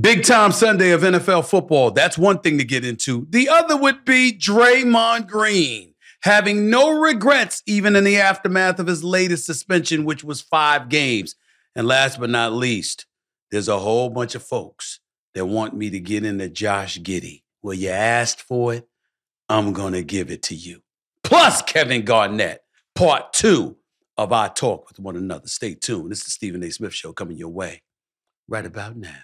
Big time Sunday of NFL football. That's one thing to get into. The other would be Draymond Green having no regrets, even in the aftermath of his latest suspension, which was five games. And last but not least, there's a whole bunch of folks that want me to get into Josh Giddey. Well, you asked for it. I'm going to give it to you. Plus, Kevin Garnett, part two of our talk with one another. Stay tuned. This is the Stephen A. Smith Show coming your way right about now.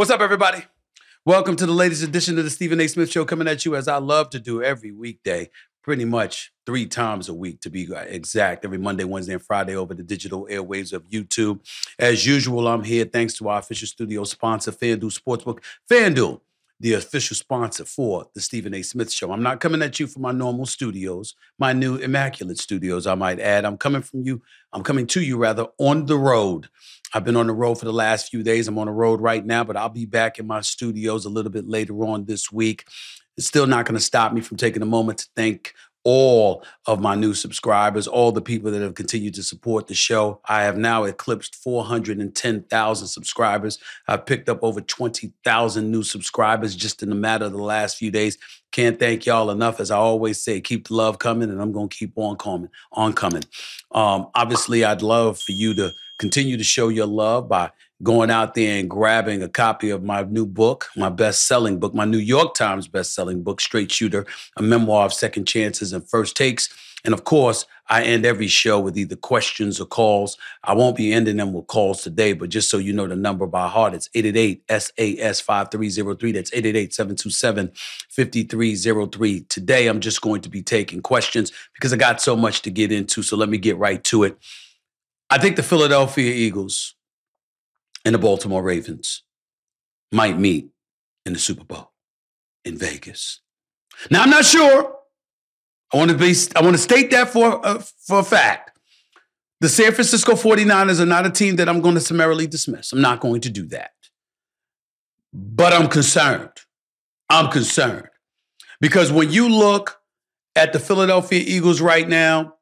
What's up, everybody? Welcome to the latest edition of the Stephen A. Smith Show, coming at you as I love to do every weekday, pretty much three times a week to be exact, every Monday, Wednesday, and Friday over the digital airwaves of YouTube. As usual, I'm here thanks to our official studio sponsor, FanDuel Sportsbook. FanDuel the official sponsor for the Stephen A. Smith Show. I'm not coming at you from my normal studios, my new immaculate studios, I might add. I'm coming from you, I'm coming to you rather on the road. I've been on the road for the last few days. I'm on the road right now, but I'll be back in my studios a little bit later on this week. It's still not going to stop me from taking a moment to thank all of my new subscribers, all the people that have continued to support the show. I have now eclipsed 410,000 subscribers. I've picked up over 20,000 new subscribers just in the matter of the last few days. Can't thank y'all enough. As I always say, keep the love coming, and I'm going to keep on coming. On coming. Um, obviously, I'd love for you to continue to show your love by going out there and grabbing a copy of my new book, my best selling book, my New York Times best selling book, Straight Shooter, a memoir of second chances and first takes. And of course, I end every show with either questions or calls. I won't be ending them with calls today, but just so you know the number by heart, it's 888 SAS 5303. That's 888 727 5303. Today, I'm just going to be taking questions because I got so much to get into. So let me get right to it. I think the Philadelphia Eagles and the Baltimore Ravens might meet in the Super Bowl in Vegas. Now I'm not sure. I want to be I want to state that for uh, for a fact. The San Francisco 49ers are not a team that I'm going to summarily dismiss. I'm not going to do that. But I'm concerned. I'm concerned. Because when you look at the Philadelphia Eagles right now,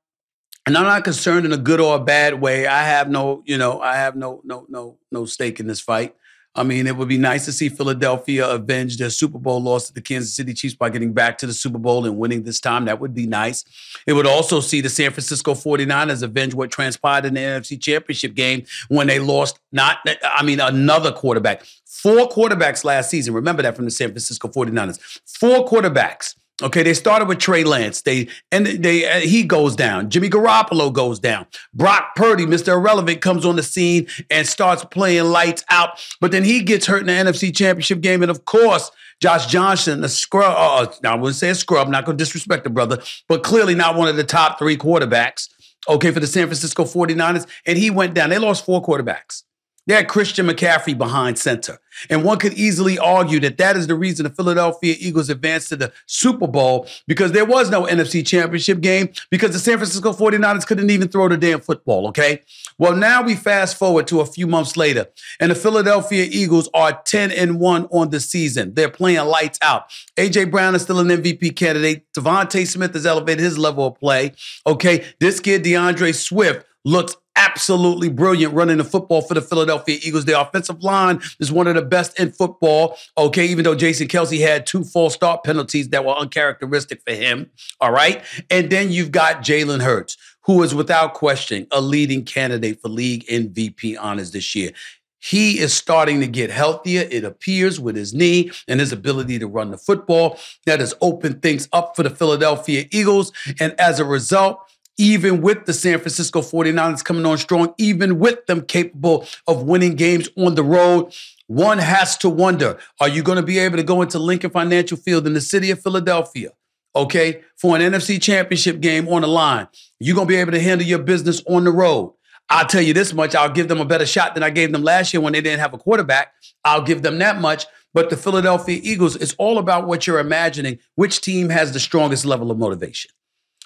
and I'm not concerned in a good or a bad way. I have no, you know, I have no, no, no, no stake in this fight. I mean, it would be nice to see Philadelphia avenge their Super Bowl loss to the Kansas City Chiefs by getting back to the Super Bowl and winning this time. That would be nice. It would also see the San Francisco 49ers avenge what transpired in the NFC Championship game when they lost not, I mean, another quarterback. Four quarterbacks last season. Remember that from the San Francisco 49ers. Four quarterbacks Okay, they started with Trey Lance. They and they uh, he goes down. Jimmy Garoppolo goes down. Brock Purdy, Mr. Irrelevant, comes on the scene and starts playing lights out. But then he gets hurt in the NFC Championship game, and of course, Josh Johnson, a scrub. Uh, uh I wouldn't say a scrub. I'm not going to disrespect the brother, but clearly not one of the top three quarterbacks. Okay, for the San Francisco 49ers, and he went down. They lost four quarterbacks. They had Christian McCaffrey behind center. And one could easily argue that that is the reason the Philadelphia Eagles advanced to the Super Bowl because there was no NFC championship game because the San Francisco 49ers couldn't even throw the damn football, okay? Well, now we fast forward to a few months later, and the Philadelphia Eagles are 10 and 1 on the season. They're playing lights out. A.J. Brown is still an MVP candidate. DeVonta Smith has elevated his level of play, okay? This kid, D'Andre Swift, looks absolutely brilliant running the football for the Philadelphia Eagles. Their offensive line is one of the best in football. Okay, even though Jason Kelce had two false start penalties that were uncharacteristic for him. All right. And then you've got Jalen Hurts, who is without question a leading candidate for league MVP honors this year. He is starting to get healthier, it appears, with his knee and his ability to run the football. That has opened things up for the Philadelphia Eagles. And as a result, even with the San Francisco 49ers coming on strong, even with them capable of winning games on the road, one has to wonder are you going to be able to go into Lincoln Financial Field in the city of Philadelphia, okay, for an NFC championship game on the line? You're going to be able to handle your business on the road. I'll tell you this much I'll give them a better shot than I gave them last year when they didn't have a quarterback. I'll give them that much. But the Philadelphia Eagles, it's all about what you're imagining. Which team has the strongest level of motivation?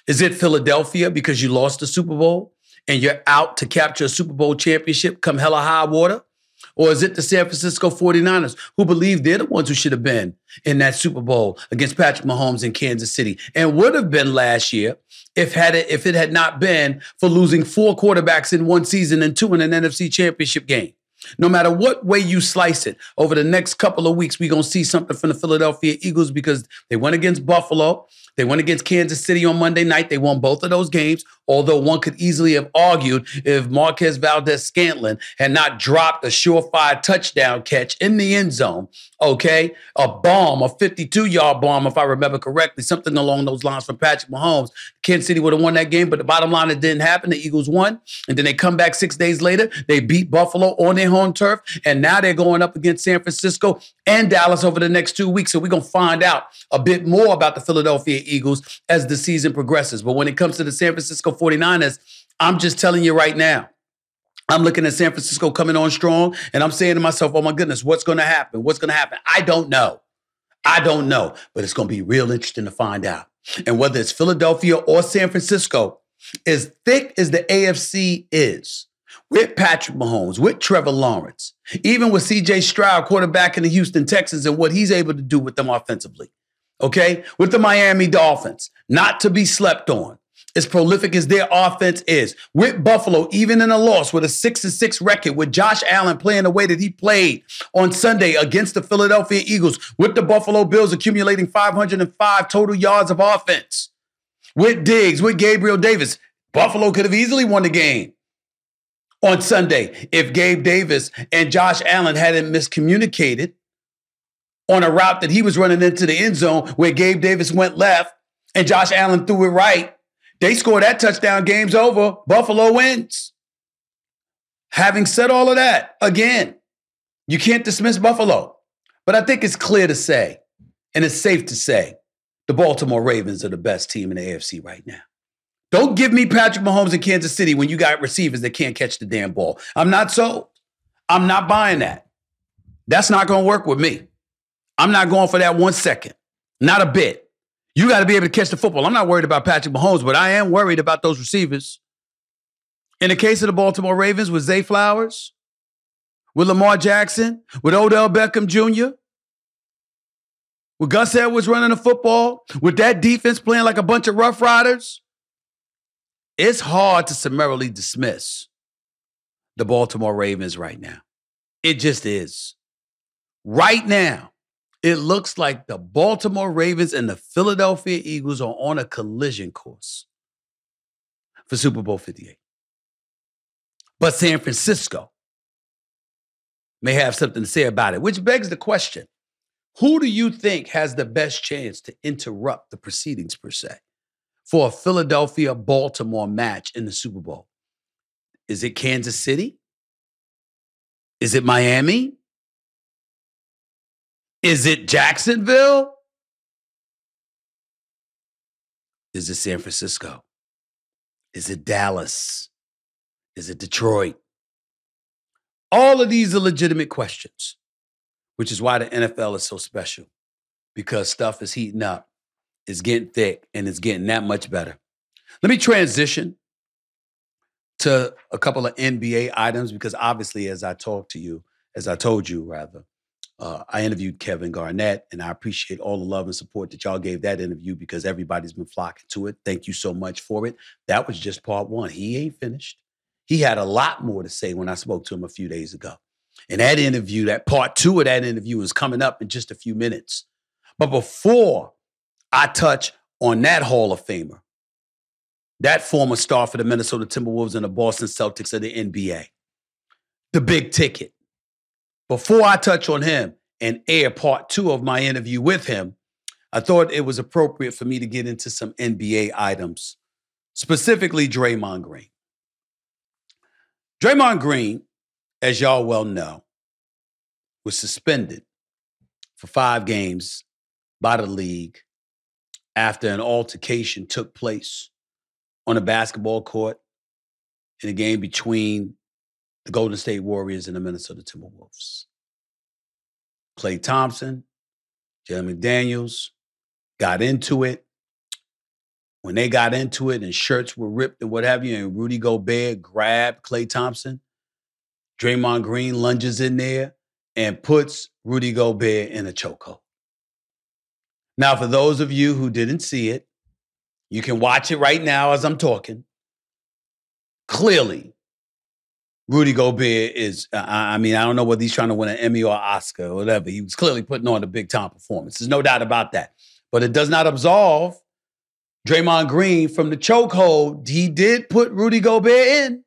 Is it Philadelphia because you lost the Super Bowl and you're out to capture a Super Bowl championship come hella high water? Or is it the San Francisco 49ers who believe they're the ones who should have been in that Super Bowl against Patrick Mahomes in Kansas City and would have been last year if had it if it had not been for losing four quarterbacks in one season and two in an NFC championship game? No matter what way you slice it, over the next couple of weeks, we're going to see something from the Philadelphia Eagles because they went against Buffalo. They went against Kansas City on Monday night. They won both of those games, although one could easily have argued if Marquez Valdes-Scantling had not dropped a surefire touchdown catch in the end zone, okay? A bomb, a 52 yard bomb, if I remember correctly, something along those lines from Patrick Mahomes. Kansas City would have won that game, but the bottom line, it didn't happen. The Eagles won. And then they come back six days later. They beat Buffalo on their home turf. And now they're going up against San Francisco and Dallas over the next two weeks. So we're going to find out a bit more about the Philadelphia Eagles as the season progresses. But when it comes to the San Francisco 49ers, I'm just telling you right now, I'm looking at San Francisco coming on strong, and I'm saying to myself, oh my goodness, what's going to happen? What's going to happen? I don't know. I don't know, but it's going to be real interesting to find out. And whether it's Philadelphia or San Francisco, as thick as the AFC is, with Patrick Mahomes, with Trevor Lawrence, even with CJ Stroud, quarterback in the Houston Texans, and what he's able to do with them offensively. Okay? With the Miami Dolphins, not to be slept on. As prolific as their offense is, with Buffalo, even in a loss with a six and six record, with Josh Allen playing the way that he played on Sunday against the Philadelphia Eagles, with the Buffalo Bills accumulating 505 total yards of offense, with Diggs, with Gabriel Davis, Buffalo could have easily won the game on Sunday if Gabe Davis and Josh Allen hadn't miscommunicated on a route that he was running into the end zone where Gabe Davis went left and Josh Allen threw it right. They score that touchdown, game's over. Buffalo wins. Having said all of that, again, you can't dismiss Buffalo. But I think it's clear to say, and it's safe to say, the Baltimore Ravens are the best team in the AFC right now. Don't give me Patrick Mahomes in Kansas City when you got receivers that can't catch the damn ball. I'm not sold. I'm not buying that. That's not going to work with me. I'm not going for that one second. Not a bit. You got to be able to catch the football. I'm not worried about Patrick Mahomes, but I am worried about those receivers. In the case of the Baltimore Ravens with Zay Flowers, with Lamar Jackson, with Odell Beckham Jr., with Gus Edwards running the football, with that defense playing like a bunch of rough riders, it's hard to summarily dismiss the Baltimore Ravens right now. It just is. Right now, it looks like the Baltimore Ravens and the Philadelphia Eagles are on a collision course for Super Bowl 58. But San Francisco may have something to say about it, which begs the question who do you think has the best chance to interrupt the proceedings, per se? for a Philadelphia Baltimore match in the Super Bowl? Is it Kansas City? Is it Miami? Is it Jacksonville? Is it San Francisco? Is it Dallas? Is it Detroit? All of these are legitimate questions, which is why the NFL is so special because stuff is heating up it's getting thick and it's getting that much better. Let me transition to a couple of NBA items because obviously, as I talk to you, as I told you rather, uh, I interviewed Kevin Garnett, and I appreciate all the love and support that y'all gave that interview because everybody's been flocking to it. Thank you so much for it. That was just part one. He ain't finished. He had a lot more to say when I spoke to him a few days ago. And that interview, that part two of that interview is coming up in just a few minutes. But before I touch on that Hall of Famer, that former star for the Minnesota Timberwolves and the Boston Celtics of the NBA, the big ticket. Before I touch on him and air part two of my interview with him, I thought it was appropriate for me to get into some NBA items, specifically Draymond Green. Draymond Green, as y'all well know, was suspended for five games by the league after an altercation took place on a basketball court in a game between the Golden State Warriors and the Minnesota Timberwolves. Klay Thompson, Jaden McDaniels got into it. When they got into it and shirts were ripped and what have you, and Rudy Gobert grabbed Klay Thompson, Draymond Green lunges in there and puts Rudy Gobert in a chokehold. Now, for those of you who didn't see it, you can watch it right now as I'm talking. Clearly, Rudy Gobert is, uh, I mean, I don't know whether he's trying to win an Emmy or Oscar or whatever. He was clearly putting on a big time performance. There's no doubt about that. But it does not absolve Draymond Green from the chokehold he did put Rudy Gobert in.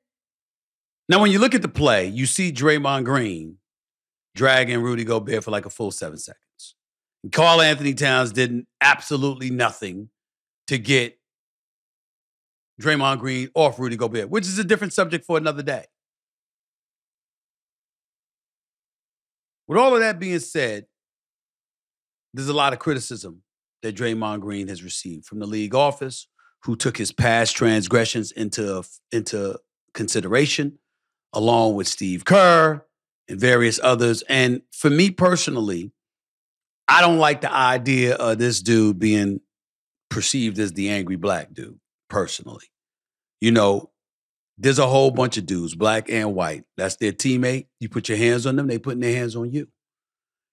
Now, when you look at the play, you see Draymond Green dragging Rudy Gobert for like a full seven seconds. Karl-Anthony Towns did absolutely nothing to get Draymond Green off Rudy Gobert, which is a different subject for another day. With all of that being said, there's a lot of criticism that Draymond Green has received from the league office, who took his past transgressions into, into consideration, along with Steve Kerr and various others. And for me personally, I don't like the idea of this dude being perceived as the angry black dude, personally. You know, there's a whole bunch of dudes, black and white. That's their teammate. You put your hands on them, they putting their hands on you.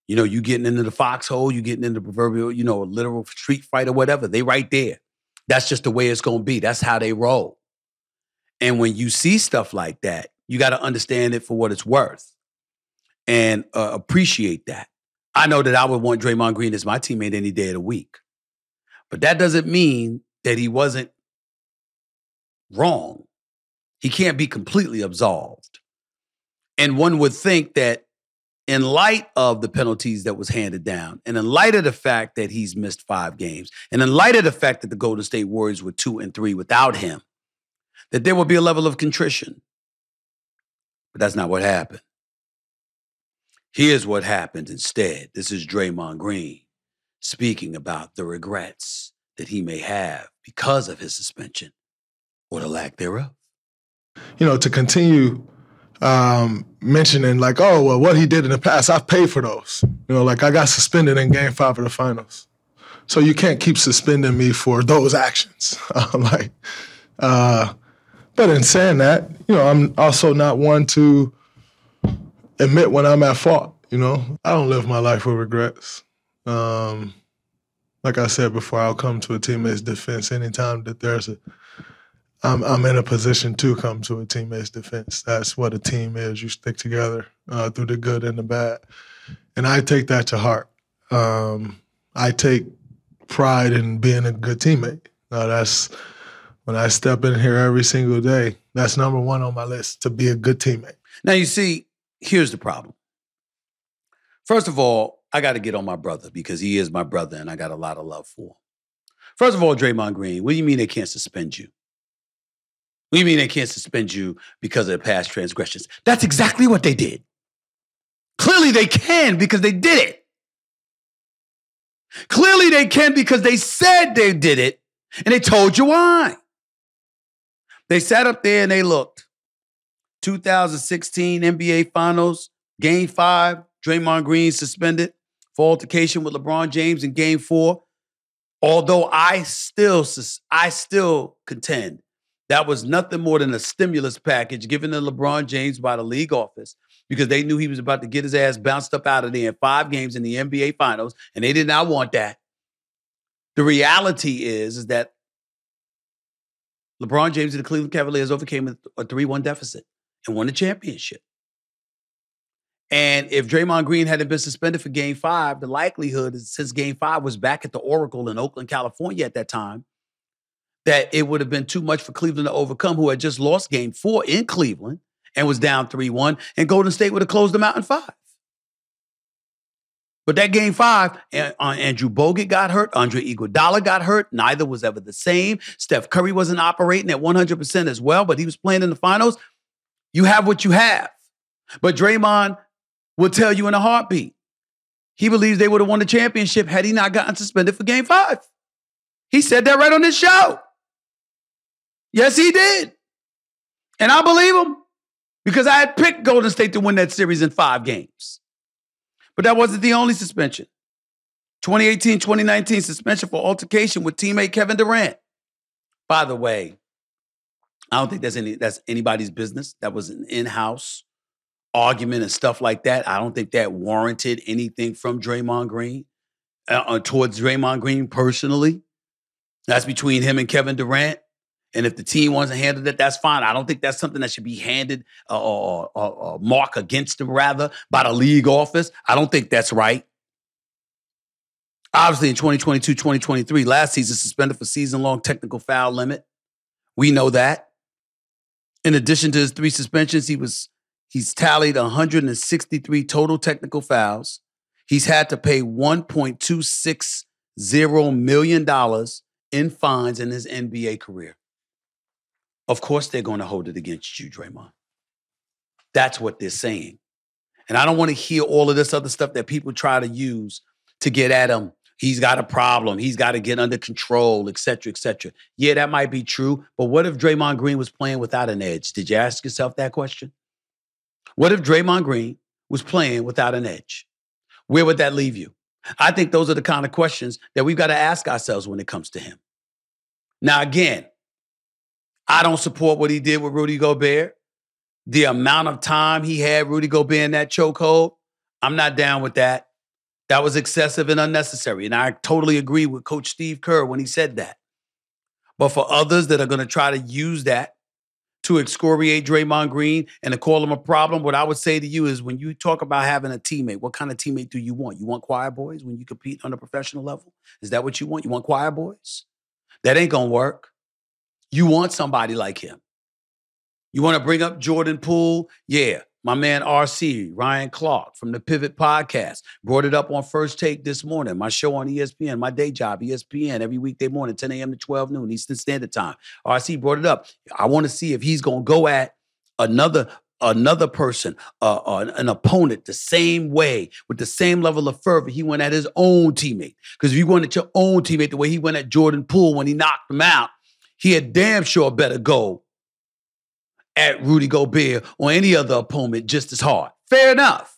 You know, you getting into the foxhole, you getting into the proverbial, you know, a literal street fight or whatever. They right there. That's just the way it's gonna be. That's how they roll. And when you see stuff like that, you got to understand it for what it's worth and uh, appreciate that. I know that I would want Draymond Green as my teammate any day of the week. But that doesn't mean that he wasn't wrong. He can't be completely absolved. And one would think that in light of the penalties that was handed down, and in light of the fact that he's missed five games, and in light of the fact that the Golden State Warriors were two and three without him, that there would be a level of contrition. But that's not what happened. Here's what happened instead. This is Draymond Green speaking about the regrets that he may have because of his suspension or the lack thereof. You know, to continue um, mentioning like, oh, well, what he did in the past, I've paid for those. You know, like I got suspended in game five of the finals. So you can't keep suspending me for those actions. like, uh, but in saying that, you know, I'm also not one to admit when I'm at fault. You know, I don't live my life with regrets. Um, like I said before, I'll come to a teammate's defense anytime that there's a I'm I'm in a position to come to a teammate's defense. That's what a team is. You stick together uh, through the good and the bad, and I take that to heart. Um, I take pride in being a good teammate. That's when I step in here every single day. That's number one on my list to be a good teammate. Now you see, here's the problem. First of all, I got to get on my brother because he is my brother and I got a lot of love for him. First of all, Draymond Green, what do you mean they can't suspend you? You mean they can't suspend you because of past transgressions? That's exactly what they did. Clearly they can because they did it. Clearly they can because they said they did it and they told you why. They sat up there and they looked. 2016 NBA Finals, Game 5, Draymond Green suspended for altercation with LeBron James in game four. Although I still, I still contend that was nothing more than a stimulus package given to LeBron James by the league office because they knew he was about to get his ass bounced up out of there in five games in the NBA Finals, and they did not want that. The reality is, is that LeBron James and the Cleveland Cavaliers overcame a 3 1 deficit and won the championship. And if Draymond Green hadn't been suspended for game five, the likelihood is since game five was back at the Oracle in Oakland, California at that time, that it would have been too much for Cleveland to overcome, who had just lost game four in Cleveland and was down 3 1, and Golden State would have closed them out in five. But that game five, uh, Andrew Bogut got hurt, Andre Iguodala got hurt. Neither was ever the same. Steph Curry wasn't operating at 100% as well, but he was playing in the finals. You have what you have. But Draymond will tell you in a heartbeat. He believes they would have won the championship had he not gotten suspended for game five. He said that right on this show. Yes, he did. And I believe him because I had picked Golden State to win that series in five games. But that wasn't the only suspension. 2018 2019 suspension for altercation with teammate Kevin Durant. By the way, I don't think that's any that's anybody's business. That was an in-house argument and stuff like that. I don't think that warranted anything from Draymond Green uh, uh, towards Draymond Green personally. That's between him and Kevin Durant. And if the team wants to handle it, that's fine. I don't think that's something that should be handed uh, or, or, or mark against them, rather, by the league office. I don't think that's right. Obviously, in 2022, 2023, last season, suspended for season long technical foul limit. We know that. In addition to his three suspensions, he was he's tallied 163 total technical fouls. He's had to pay 1.260 million dollars in fines in his NBA career. Of course, they're going to hold it against you, Draymond. That's what they're saying. And I don't want to hear all of this other stuff that people try to use to get at him. He's got a problem. He's got to get under control, et cetera, et cetera. Yeah, that might be true. But what if Draymond Green was playing without an edge? Did you ask yourself that question? What if Draymond Green was playing without an edge? Where would that leave you? I think those are the kind of questions that we've got to ask ourselves when it comes to him. Now, again, I don't support what he did with Rudy Gobert. The amount of time he had Rudy Gobert in that chokehold, I'm not down with that. That was excessive and unnecessary. And I totally agree with Coach Steve Kerr when he said that. But for others that are going to try to use that to excoriate Draymond Green and to call him a problem, what I would say to you is when you talk about having a teammate, what kind of teammate do you want? You want choir boys when you compete on a professional level? Is that what you want? You want choir boys? That ain't going to work. You want somebody like him. You want to bring up Jordan Poole? Yeah. My man RC, Ryan Clark from the Pivot Podcast, brought it up on First Take this morning. My show on ESPN, my day job, ESPN, every weekday morning, 10 a.m. to 12 noon, Eastern Standard Time. RC brought it up. I want to see if he's going to go at another another person, uh, uh, an opponent, the same way with the same level of fervor he went at his own teammate. Because if you went at your own teammate the way he went at Jordan Poole when he knocked him out, he had damn sure better go at Rudy Gobert or any other opponent just as hard. Fair enough.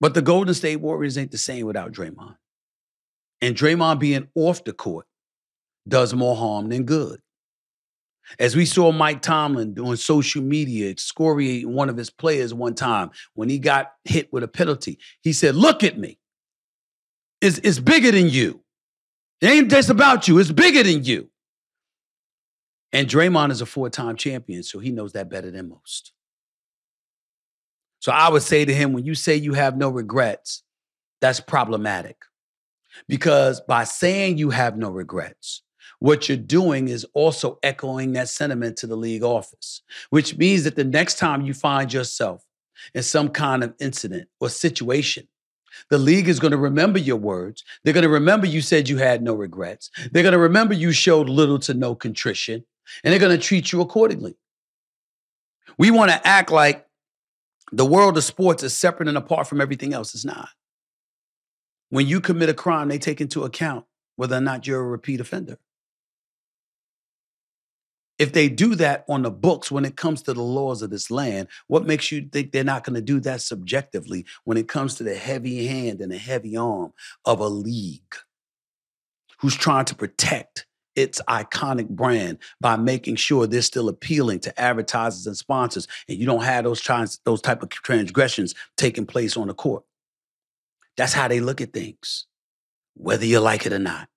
But the Golden State Warriors ain't the same without Draymond. And Draymond being off the court does more harm than good. As we saw Mike Tomlin doing social media, excoriating one of his players one time when he got hit with a penalty, he said, Look at me. It's, it's bigger than you. It ain't just about you, it's bigger than you. And Draymond is a four time champion, so he knows that better than most. So I would say to him, when you say you have no regrets, that's problematic. Because by saying you have no regrets, what you're doing is also echoing that sentiment to the league office, which means that the next time you find yourself in some kind of incident or situation the league is going to remember your words. They're going to remember you said you had no regrets. They're going to remember you showed little to no contrition, and they're going to treat you accordingly. We want to act like the world of sports is separate and apart from everything else. It's not. When you commit a crime, they take into account whether or not you're a repeat offender if they do that on the books when it comes to the laws of this land, what makes you think they're not going to do that subjectively when it comes to the heavy hand and the heavy arm of a league who's trying to protect its iconic brand by making sure they're still appealing to advertisers and sponsors and you don't have those trans- those type of transgressions taking place on the court. That's how they look at things, whether you like it or not.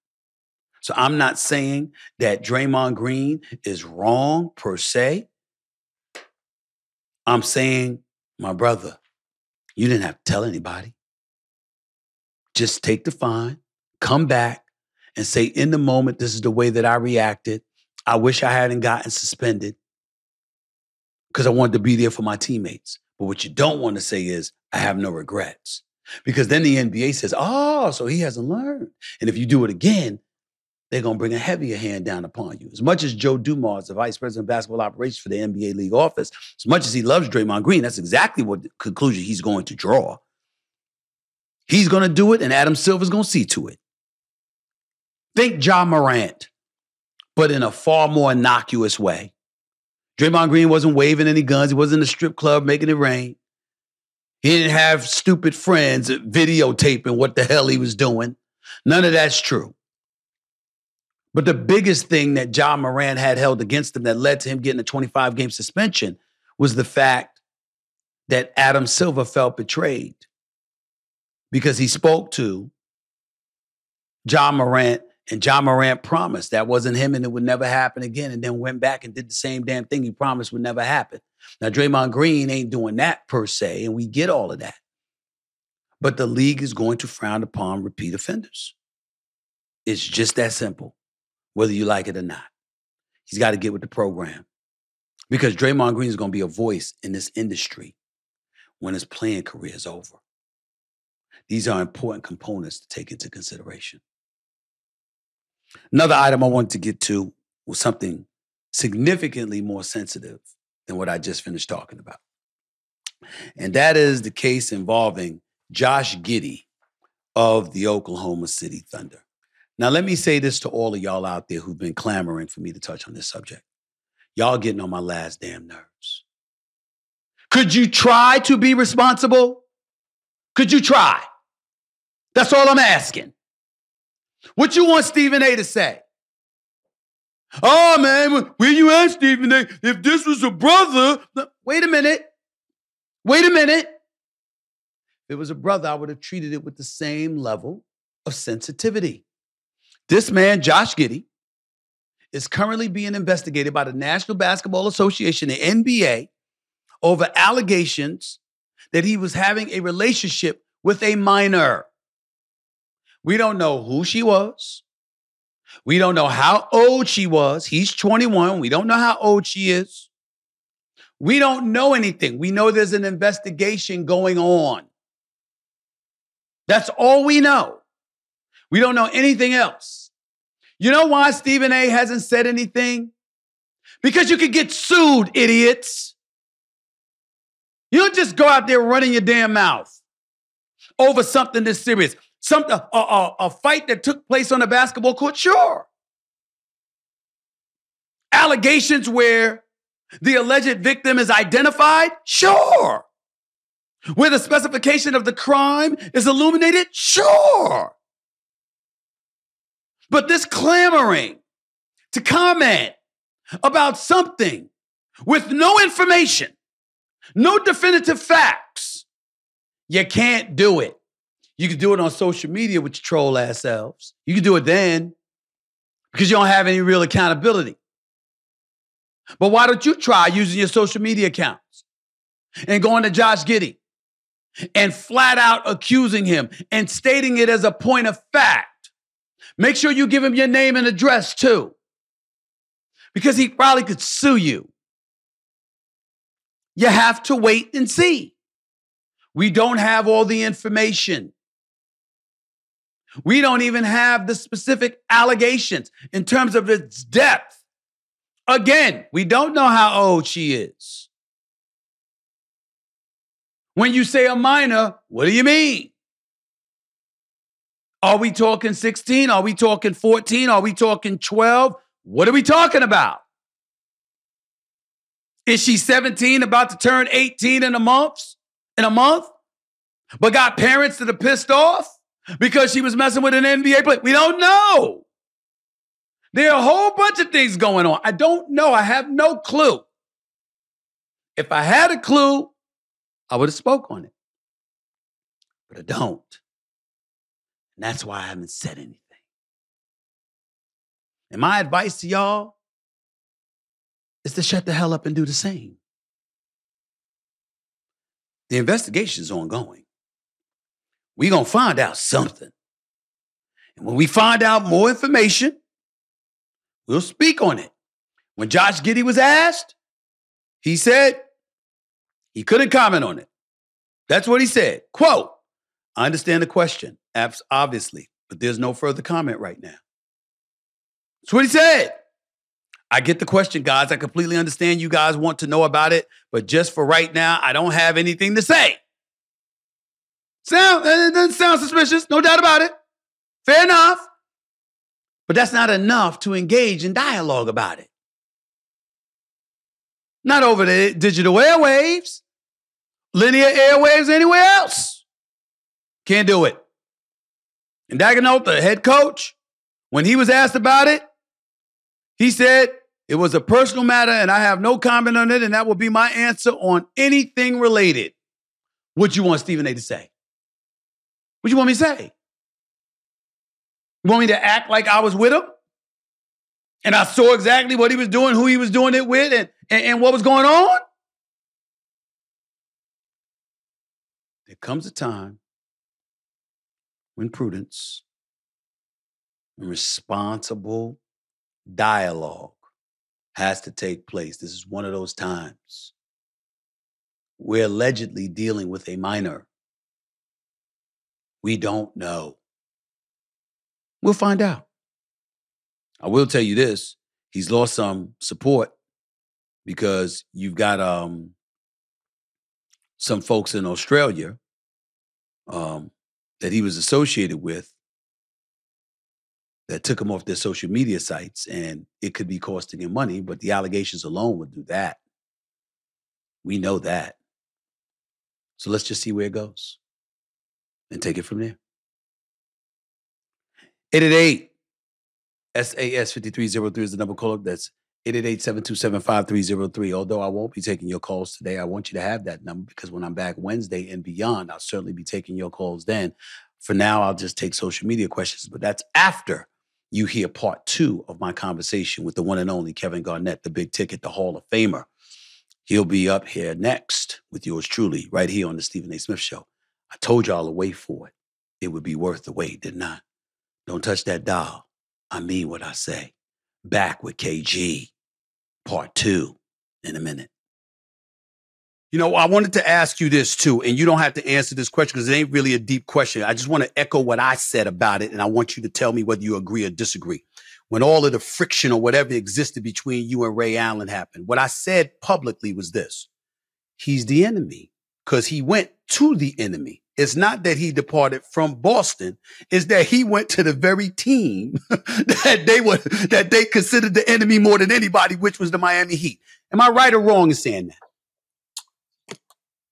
So I'm not saying that Draymond Green is wrong per se. I'm saying, my brother, you didn't have to tell anybody. Just take the fine, come back, and say, in the moment, this is the way that I reacted. I wish I hadn't gotten suspended because I wanted to be there for my teammates. But what you don't want to say is, I have no regrets. Because then the NBA says, oh, so he hasn't learned. And if you do it again, they're going to bring a heavier hand down upon you. As much as Joe Dumars, the vice president of basketball operations for the NBA league office, as much as he loves Draymond Green, that's exactly what conclusion he's going to draw. He's going to do it, and Adam Silver's going to see to it. Think Ja Morant, but in a far more innocuous way. Draymond Green wasn't waving any guns. He wasn't in a strip club making it rain. He didn't have stupid friends videotaping what the hell he was doing. None of that's true. But the biggest thing that Ja Morant had held against him that led to him getting a 25 game suspension was the fact that Adam Silver felt betrayed because he spoke to Ja Morant and Ja Morant promised that wasn't him and it would never happen again and then went back and did the same damn thing he promised would never happen. Now, Draymond Green ain't doing that per se, and we get all of that. But the league is going to frown upon repeat offenders. It's just that simple, whether you like it or not. He's got to get with the program because Draymond Green is going to be a voice in this industry when his playing career is over. These are important components to take into consideration. Another item I wanted to get to was something significantly more sensitive than what I just finished talking about. And that is the case involving Josh Giddey of the Oklahoma City Thunder. Now, let me say this to all of y'all out there who've been clamoring for me to touch on this subject. Y'all getting on my last damn nerves. Could you try to be responsible? Could you try? That's all I'm asking. What you want Stephen A to say? Oh man, where you at, Stephen A? If this was a brother, wait a minute. Wait a minute. If it was a brother, I would have treated it with the same level of sensitivity. This man, Josh Giddey, is currently being investigated by the National Basketball Association, the NBA, over allegations that he was having a relationship with a minor. We don't know who she was. We don't know how old she was. He's 21. We don't know how old she is. We don't know anything. We know there's an investigation going on. That's all we know. We don't know anything else. You know why Stephen A hasn't said anything? Because you could get sued, idiots. You don't just go out there running your damn mouth over something this serious. Something a, a, a fight that took place on a basketball court, sure. Allegations where the alleged victim is identified, sure. Where the specification of the crime is illuminated, sure. But this clamoring to comment about something with no information, no definitive facts, you can't do it. You can do it on social media with your troll ass selves. You can do it then because you don't have any real accountability. But why don't you try using your social media accounts and going to Josh Giddey and flat out accusing him and stating it as a point of fact? Make sure you give him your name and address too, because he probably could sue you. You have to wait and see. We don't have all the information. We don't even have the specific allegations in terms of its depth. Again, we don't know how old she is. When you say a minor, what do you mean? Are we talking 16? Are we talking 14? Are we talking 12? What are we talking about? Is she 17 about to turn 18 in a month? In a month? But got parents that are pissed off? because she was messing with an NBA player. We don't know. There are a whole bunch of things going on. I don't know. I have no clue. If I had a clue, I would have spoke on it. But I don't. And that's why I haven't said anything. And my advice to y'all is to shut the hell up and do the same. The investigation is ongoing We're going to find out something. And when we find out more information, we'll speak on it. When Josh Giddey was asked, he said he couldn't comment on it. That's what he said. Quote, I understand the question, obviously, but there's no further comment right now. That's what he said. I get the question, guys. I completely understand you guys want to know about it, but just for right now, I don't have anything to say. Sound it doesn't sound suspicious, no doubt about it. Fair enough. But that's not enough to engage in dialogue about it. Not over the digital airwaves, linear airwaves, anywhere else. Can't do it. And Daigneault, the head coach, when he was asked about it, he said, It was a personal matter, and I have no comment on it, and that will be my answer on anything related. What you want Stephen A to say? What you want me to say? You want me to act like I was with him? And I saw exactly what he was doing, who he was doing it with, and, and, and what was going on? There comes a time when prudence and responsible dialogue has to take place. This is one of those times. We're allegedly dealing with a minor. We don't know. We'll find out. I will tell you this he's lost some support because you've got um, some folks in Australia um, that he was associated with that took him off their social media sites and it could be costing him money, but the allegations alone would do that. We know that. So let's just see where it goes and take it from there. 888 SAS 5303 is the number call up. That's 888-727-5303. Although I won't be taking your calls today, I want you to have that number because when I'm back Wednesday and beyond, I'll certainly be taking your calls then. For now, I'll just take social media questions, but that's after you hear part two of my conversation with the one and only Kevin Garnett, the big ticket, the Hall of Famer. He'll be up here next with yours truly, right here on the Stephen A. Smith Show. I told y'all to wait for it. It would be worth the wait, didn't I? Don't touch that dial. I mean what I say. Back with KG, part two, in a minute. You know, I wanted to ask you this too, and you don't have to answer this question because it ain't really a deep question. I just want to echo what I said about it, and I want you to tell me whether you agree or disagree. When all of the friction or whatever existed between you and Ray Allen happened, what I said publicly was this He's the enemy because he went to the enemy. It's not that he departed from Boston, it's that he went to the very team that they were that they considered the enemy more than anybody, which was the Miami Heat. Am I right or wrong in saying that?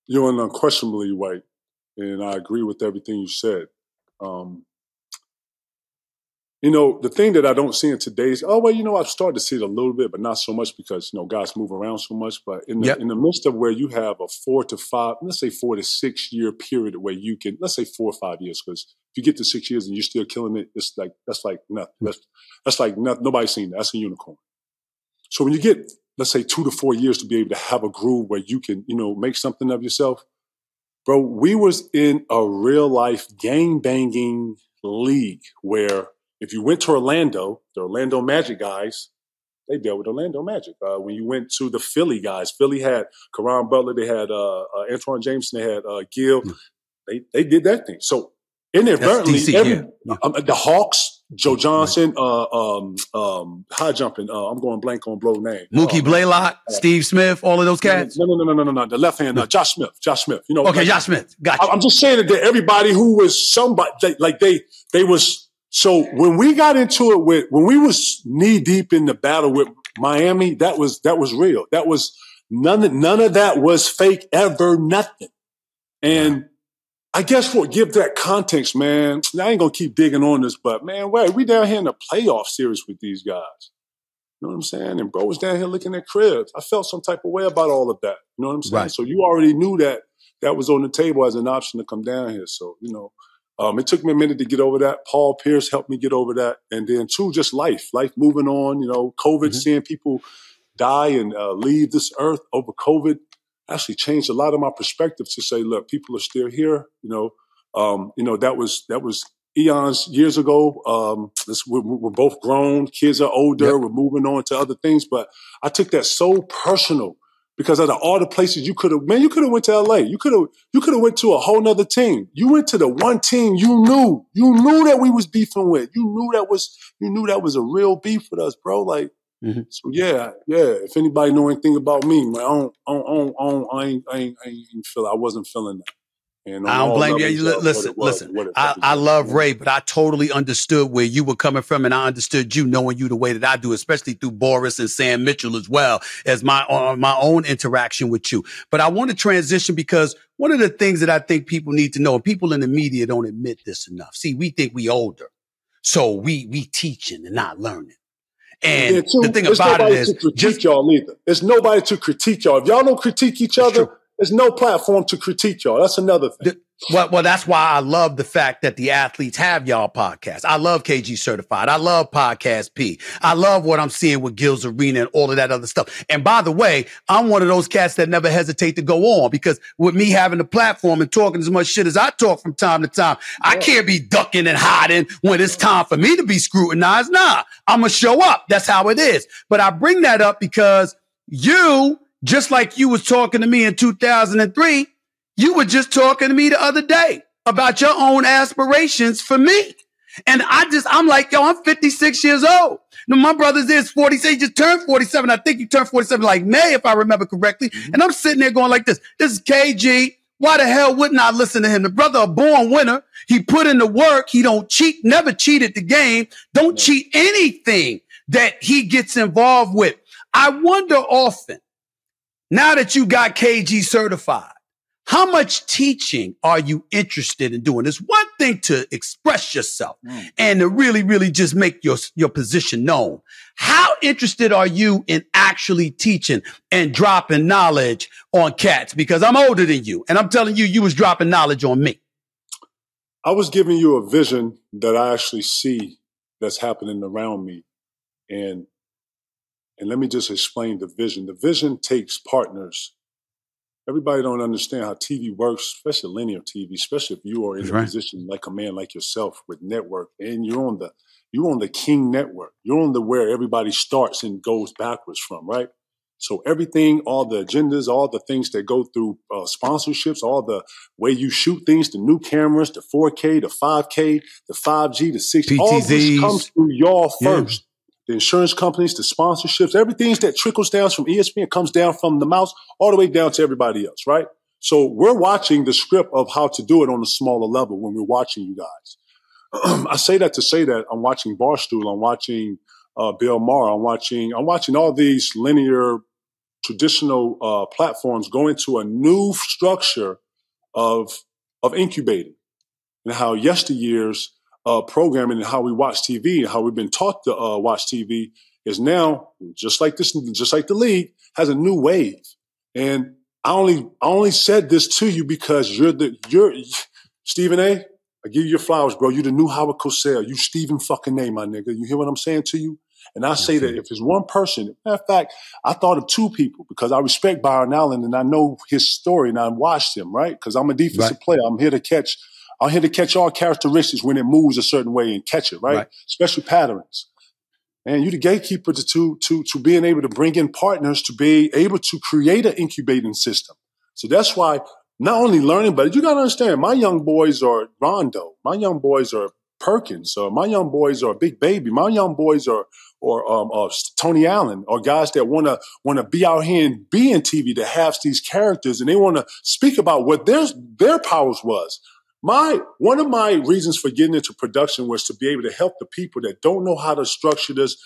you're unquestionably white, and I agree with everything you said. Um, you know, the thing that I don't see in today's oh well, you know, I've started to see it a little bit, but not so much because you know guys move around so much. But in the yep. in the midst of where you have a four to five, let's say four to six year period where you can, let's say four or five years, because if you get to six years and you're still killing it, it's like that's like nothing. Mm. That's that's like nothing. Nobody's seen that. That's a unicorn. So when you get let's say two to four years to be able to have a groove where you can, you know, make something of yourself. Bro, we was in a real life gang banging league where if you went to Orlando, the Orlando Magic guys, they dealt with Orlando Magic. Uh, when you went to the Philly guys, Philly had Caron Butler, they had uh, uh, Antawn Jamison, they had uh, Gill. Mm. They they did that thing. So inadvertently, every, yeah. um, the Hawks, Joe Johnson, uh, um, um, high jumping. Uh, I'm going blank on blow name. Mookie uh, Blaylock, Steve Smith, all of those cats. No, no, no, no, no, no, no. The left hand, uh, Josh Smith, Josh Smith. You know. Okay, like, Josh Smith. Gotcha. I'm just saying that everybody who was somebody, they, like they, they was. So when we got into it with, when we was knee deep in the battle with Miami, that was that was real. That was none. None of that was fake ever. Nothing. And I guess what give that context, man. I ain't gonna keep digging on this, but man, wait, we down here in the playoff series with these guys. You know what I'm saying? And bro was down here looking at cribs. I felt some type of way about all of that. You know what I'm saying? Right. So you already knew that that was on the table as an option to come down here. So you know, um, it took me a minute to get over that. Paul Pierce helped me get over that, and then two, just life, life moving on. You know, COVID, mm-hmm. seeing people die and uh, leave this earth over COVID actually changed a lot of my perspective to say, look, people are still here. You know, um, you know that was that was eons years ago. Um, this, we're, we're, both grown, kids are older, yep. we're moving on to other things. But I took that so personal because out of all the places you could have, man, you could have went to LA. You could have, you could have went to a whole nother team. You went to the one team you knew, you knew that we was beefing with. You knew that was, you knew that was a real beef with us, bro. Like Mm-hmm. So yeah, yeah. If anybody know anything about me, man, I don't, I don't, I, don't, I, ain't, I ain't, I ain't feel, I wasn't feeling that. And I don't blame you. Listen, was, listen. I, I love Ray, but I totally understood where you were coming from, and I understood you knowing you the way that I do, especially through Boris and Sam Mitchell as well as my uh, my own interaction with you. But I want to transition because one of the things that I think people need to know, and people in the media don't admit this enough. See, we think we older, so we we teaching and not learning. And Yeah, too, the thing about it is, just y'all either. There's nobody to critique y'all. If y'all don't critique each other. There's no platform to critique y'all. That's another thing. The- well, well, that's why I love the fact that the athletes have y'all podcast. I love KG Certified. I love Podcast P. I love what I'm seeing with Gil's Arena and all of that other stuff. And by the way, I'm one of those cats that never hesitate to go on because with me having the platform and talking as much shit as I talk from time to time, I can't be ducking and hiding when it's time for me to be scrutinized. Nah, I'm gonna show up. That's how it is. But I bring that up because you, just like you was talking to me in 2003, you were just talking to me the other day about your own aspirations for me. And I just, I'm like, yo, I'm 56 years old. Now, my brother's is 47. He just turned 47. I think he turned 47 like May, if I remember correctly. Mm-hmm. And I'm sitting there going like this. This is KG. Why the hell wouldn't I listen to him? The brother a born winner. He put in the work. He don't cheat, never cheated the game. Don't cheat anything that he gets involved with. I wonder often, now that you got KG certified, how much teaching are you interested in doing? It's one thing to express yourself hmm. and to really, really just make your, your position known. How interested are you in actually teaching and dropping knowledge on cats? Because I'm older than you and I'm telling you, you was dropping knowledge on me. I was giving you a vision that I actually see that's happening around me. And and let me just explain the vision. The vision takes partners. Everybody don't understand how TV works, especially linear TV, especially if you are in That's a right. position like a man like yourself with network and you're on the you're on the king network. You're on the where everybody starts and goes backwards from, right? So everything, all the agendas, all the things that go through uh, sponsorships, all the way you shoot things, the new cameras, the 4K, the 5K, the 5G, the 6 all PTZs. this comes through y'all first. The insurance companies, the sponsorships, everything that trickles down from ESPN comes down from the mouse all the way down to everybody else, right? So we're watching the script of how to do it on a smaller level when we're watching you guys. I say that to say that I'm watching Barstool, I'm watching uh, Bill Maher, I'm watching, I'm watching all these linear, traditional uh, platforms go into a new structure of of incubating, and how yesteryears uh, programming and how we watch TV and how we've been taught to uh, watch TV is now just like this, just like the league has a new wave. And I only I only said this to you because you're the you're Stephen A. I give you your flowers, bro. You the new Howard Cosell. You Stephen fucking A, my nigga. You hear what I'm saying to you? And I say that if it's one person, matter of fact, I thought of two people because I respect Byron Allen and I know his story and I watched him, right? Because I'm a defensive Right. player. I'm here to catch. I'm here to catch all characteristics when it moves a certain way and catch it, right? Right. Especially patterns. And you're the gatekeeper to, to to to being able to bring in partners to be able to create an incubating system. So that's why not only learning, but you gotta understand, my young boys are Rondo, my young boys are Perkins, or my young boys are Big Baby, my young boys are or um, uh, Tony Allen, or guys that want to want to be out here and be in TV that have these characters, and they want to speak about what their their powers was. My one of my reasons for getting into production was to be able to help the people that don't know how to structure this,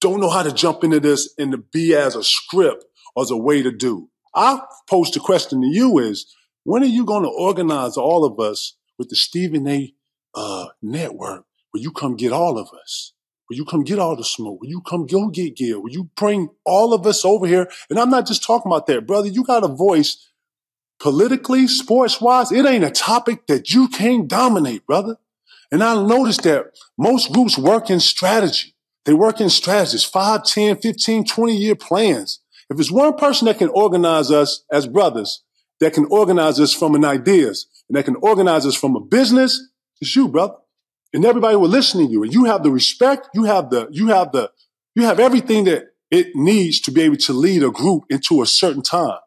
don't know how to jump into this, and to be as a script as a way to do. I pose the question to you: Is when are you going to organize all of us with the Stephen A. Uh, network? Will you come get all of us? Will you come get all the smoke? Will you come go get Gil? Will you bring all of us over here? And I'm not just talking about that, brother. You got a voice politically, sports wise. It ain't a topic that you can't dominate, brother. And I noticed that most groups work in strategy. They work in strategies, 5, 10, 15, 20 year plans. If it's one person that can organize us as brothers, that can organize us from an ideas, and that can organize us from a business, it's you, brother and everybody will listen to you and you have the respect you have the you have the you have everything that it needs to be able to lead a group into a certain time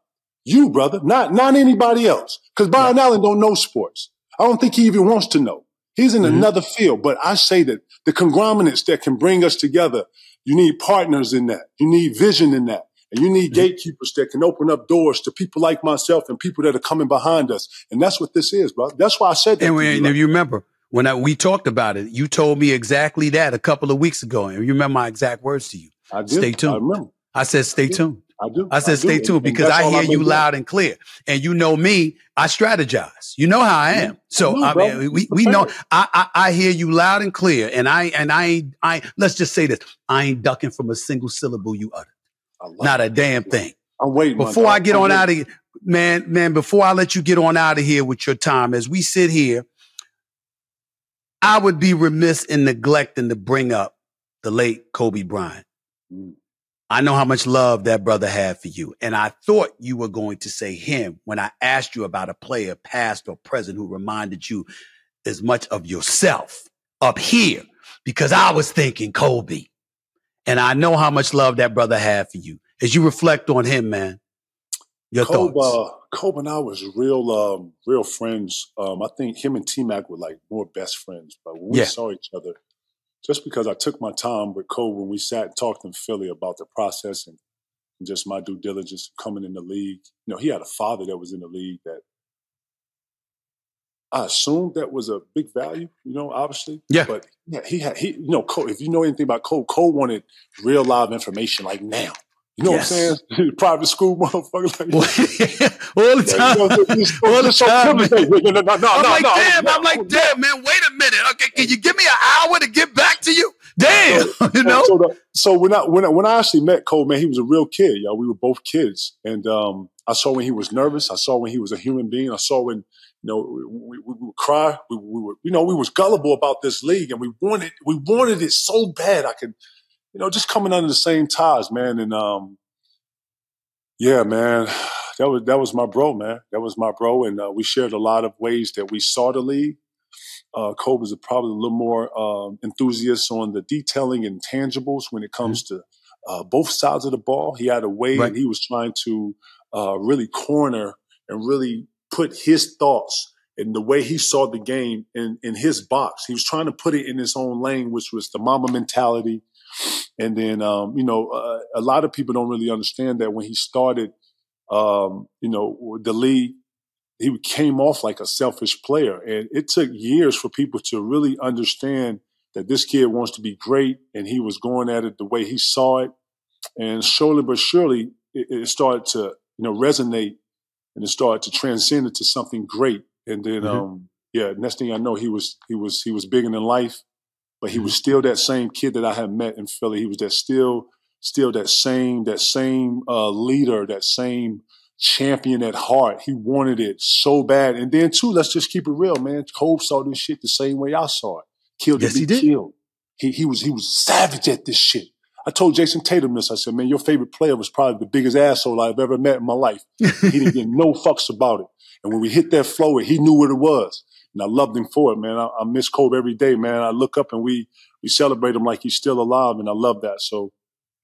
you brother not not anybody else because byron allen don't know sports i don't think he even wants to know he's in Mhm. another field but i say that the conglomerates that can bring us together you need partners in that you need vision in that and you need Mhm. gatekeepers that can open up doors to people like myself and people that are coming behind us and that's what this is bro that's why i said that And, we, you, and if you remember, when I, we talked about it, you told me exactly that a couple of weeks ago. And you remember my exact words to you. I did. Stay tuned. I remember. I said, stay Yeah. tuned. I do. I said I stay tuned because I hear you been loud and clear. And you know me, I strategize. You know how I am. So know, I mean, we, we know. I, I I hear you loud and clear. And I and I I let's just say this. I ain't ducking from a single syllable you utter. Not it. a damn thing. I'm waiting. Before. I get I'm on waiting. out of here, man, man, before I let you get on out of here with your time, as we sit here, I would be remiss in neglecting to bring up the late Kobe Bryant. Mm. I know how much love that brother had for you. And I thought you were going to say him when I asked you about a player, past or present, who reminded you as much of yourself up here, because I was thinking Kobe. And I know how much love that brother had for you. As you reflect on him, man, your Kobe, thoughts. uh, Kobe and I was real, um, real friends. Um, I think him and T Mac were like more best friends. But when we Yeah. saw each other, just because I took my time with Cole when we sat and talked in Philly about the process and, and just my due diligence coming in the league. You know, he had a father that was in the league that I assumed that was a big value. You know, obviously. Yeah. But yeah, he had he. You know, Cole. If you know anything about Cole, Cole wanted real live information like now. You know Yes. what I'm saying? Private school motherfucker. Like, All the time. you know, just- All the so time. No, no, no, no, I'm like, damn, I'm like, damn, man, wait a minute. Okay, can you give me an hour to get back to you? Damn, you know? So, the, so when I when I, when I actually met Cole, man, he was a real kid. Y'all, we were both kids, and um, I saw when he was nervous. I saw when he was a human being. I saw when you know we, we, we would cry. We, we were you know we was gullible about this league, and we wanted we wanted it so bad. I could you know just coming under the same ties, man, and um, yeah, man. That was that was my bro, man. That was my bro, and uh, we shared a lot of ways that we saw the league. Uh, Kobe is probably a little more um, enthusiast on the detailing and tangibles when it comes to uh, both sides of the ball. He had a way, Right. and he was trying to uh, really corner and really put his thoughts and the way he saw the game in, in his box. He was trying to put it in his own lane, which was the Mamba mentality. And then, um, you know, uh, a lot of people don't really understand that when he started, um, you know, the league, he came off like a selfish player. And it took years for people to really understand that this kid wants to be great and he was going at it the way he saw it. And slowly but surely, it, it started to, you know, resonate and it started to transcend into something great. And then, Mhm. um, yeah, next thing I know, he was, he was, he was bigger than life, but he was still that same kid that I had met in Philly. He was that still, still that same, that same, uh, leader, that same, champion at heart. He wanted it so bad. And then too, let's just keep it real, man. Kobe saw this shit the same way I saw it. Killed Yes, to he did. killed. He he was he was savage at this shit. I told Jayson Tatum this. I said, man, your favorite player was probably the biggest asshole I've ever met in my life. He didn't get no fucks about it. And when we hit that flow, he knew what it was. And I loved him for it, man. I, I miss Kobe every day, man. I look up and we we celebrate him like he's still alive, and I love that. So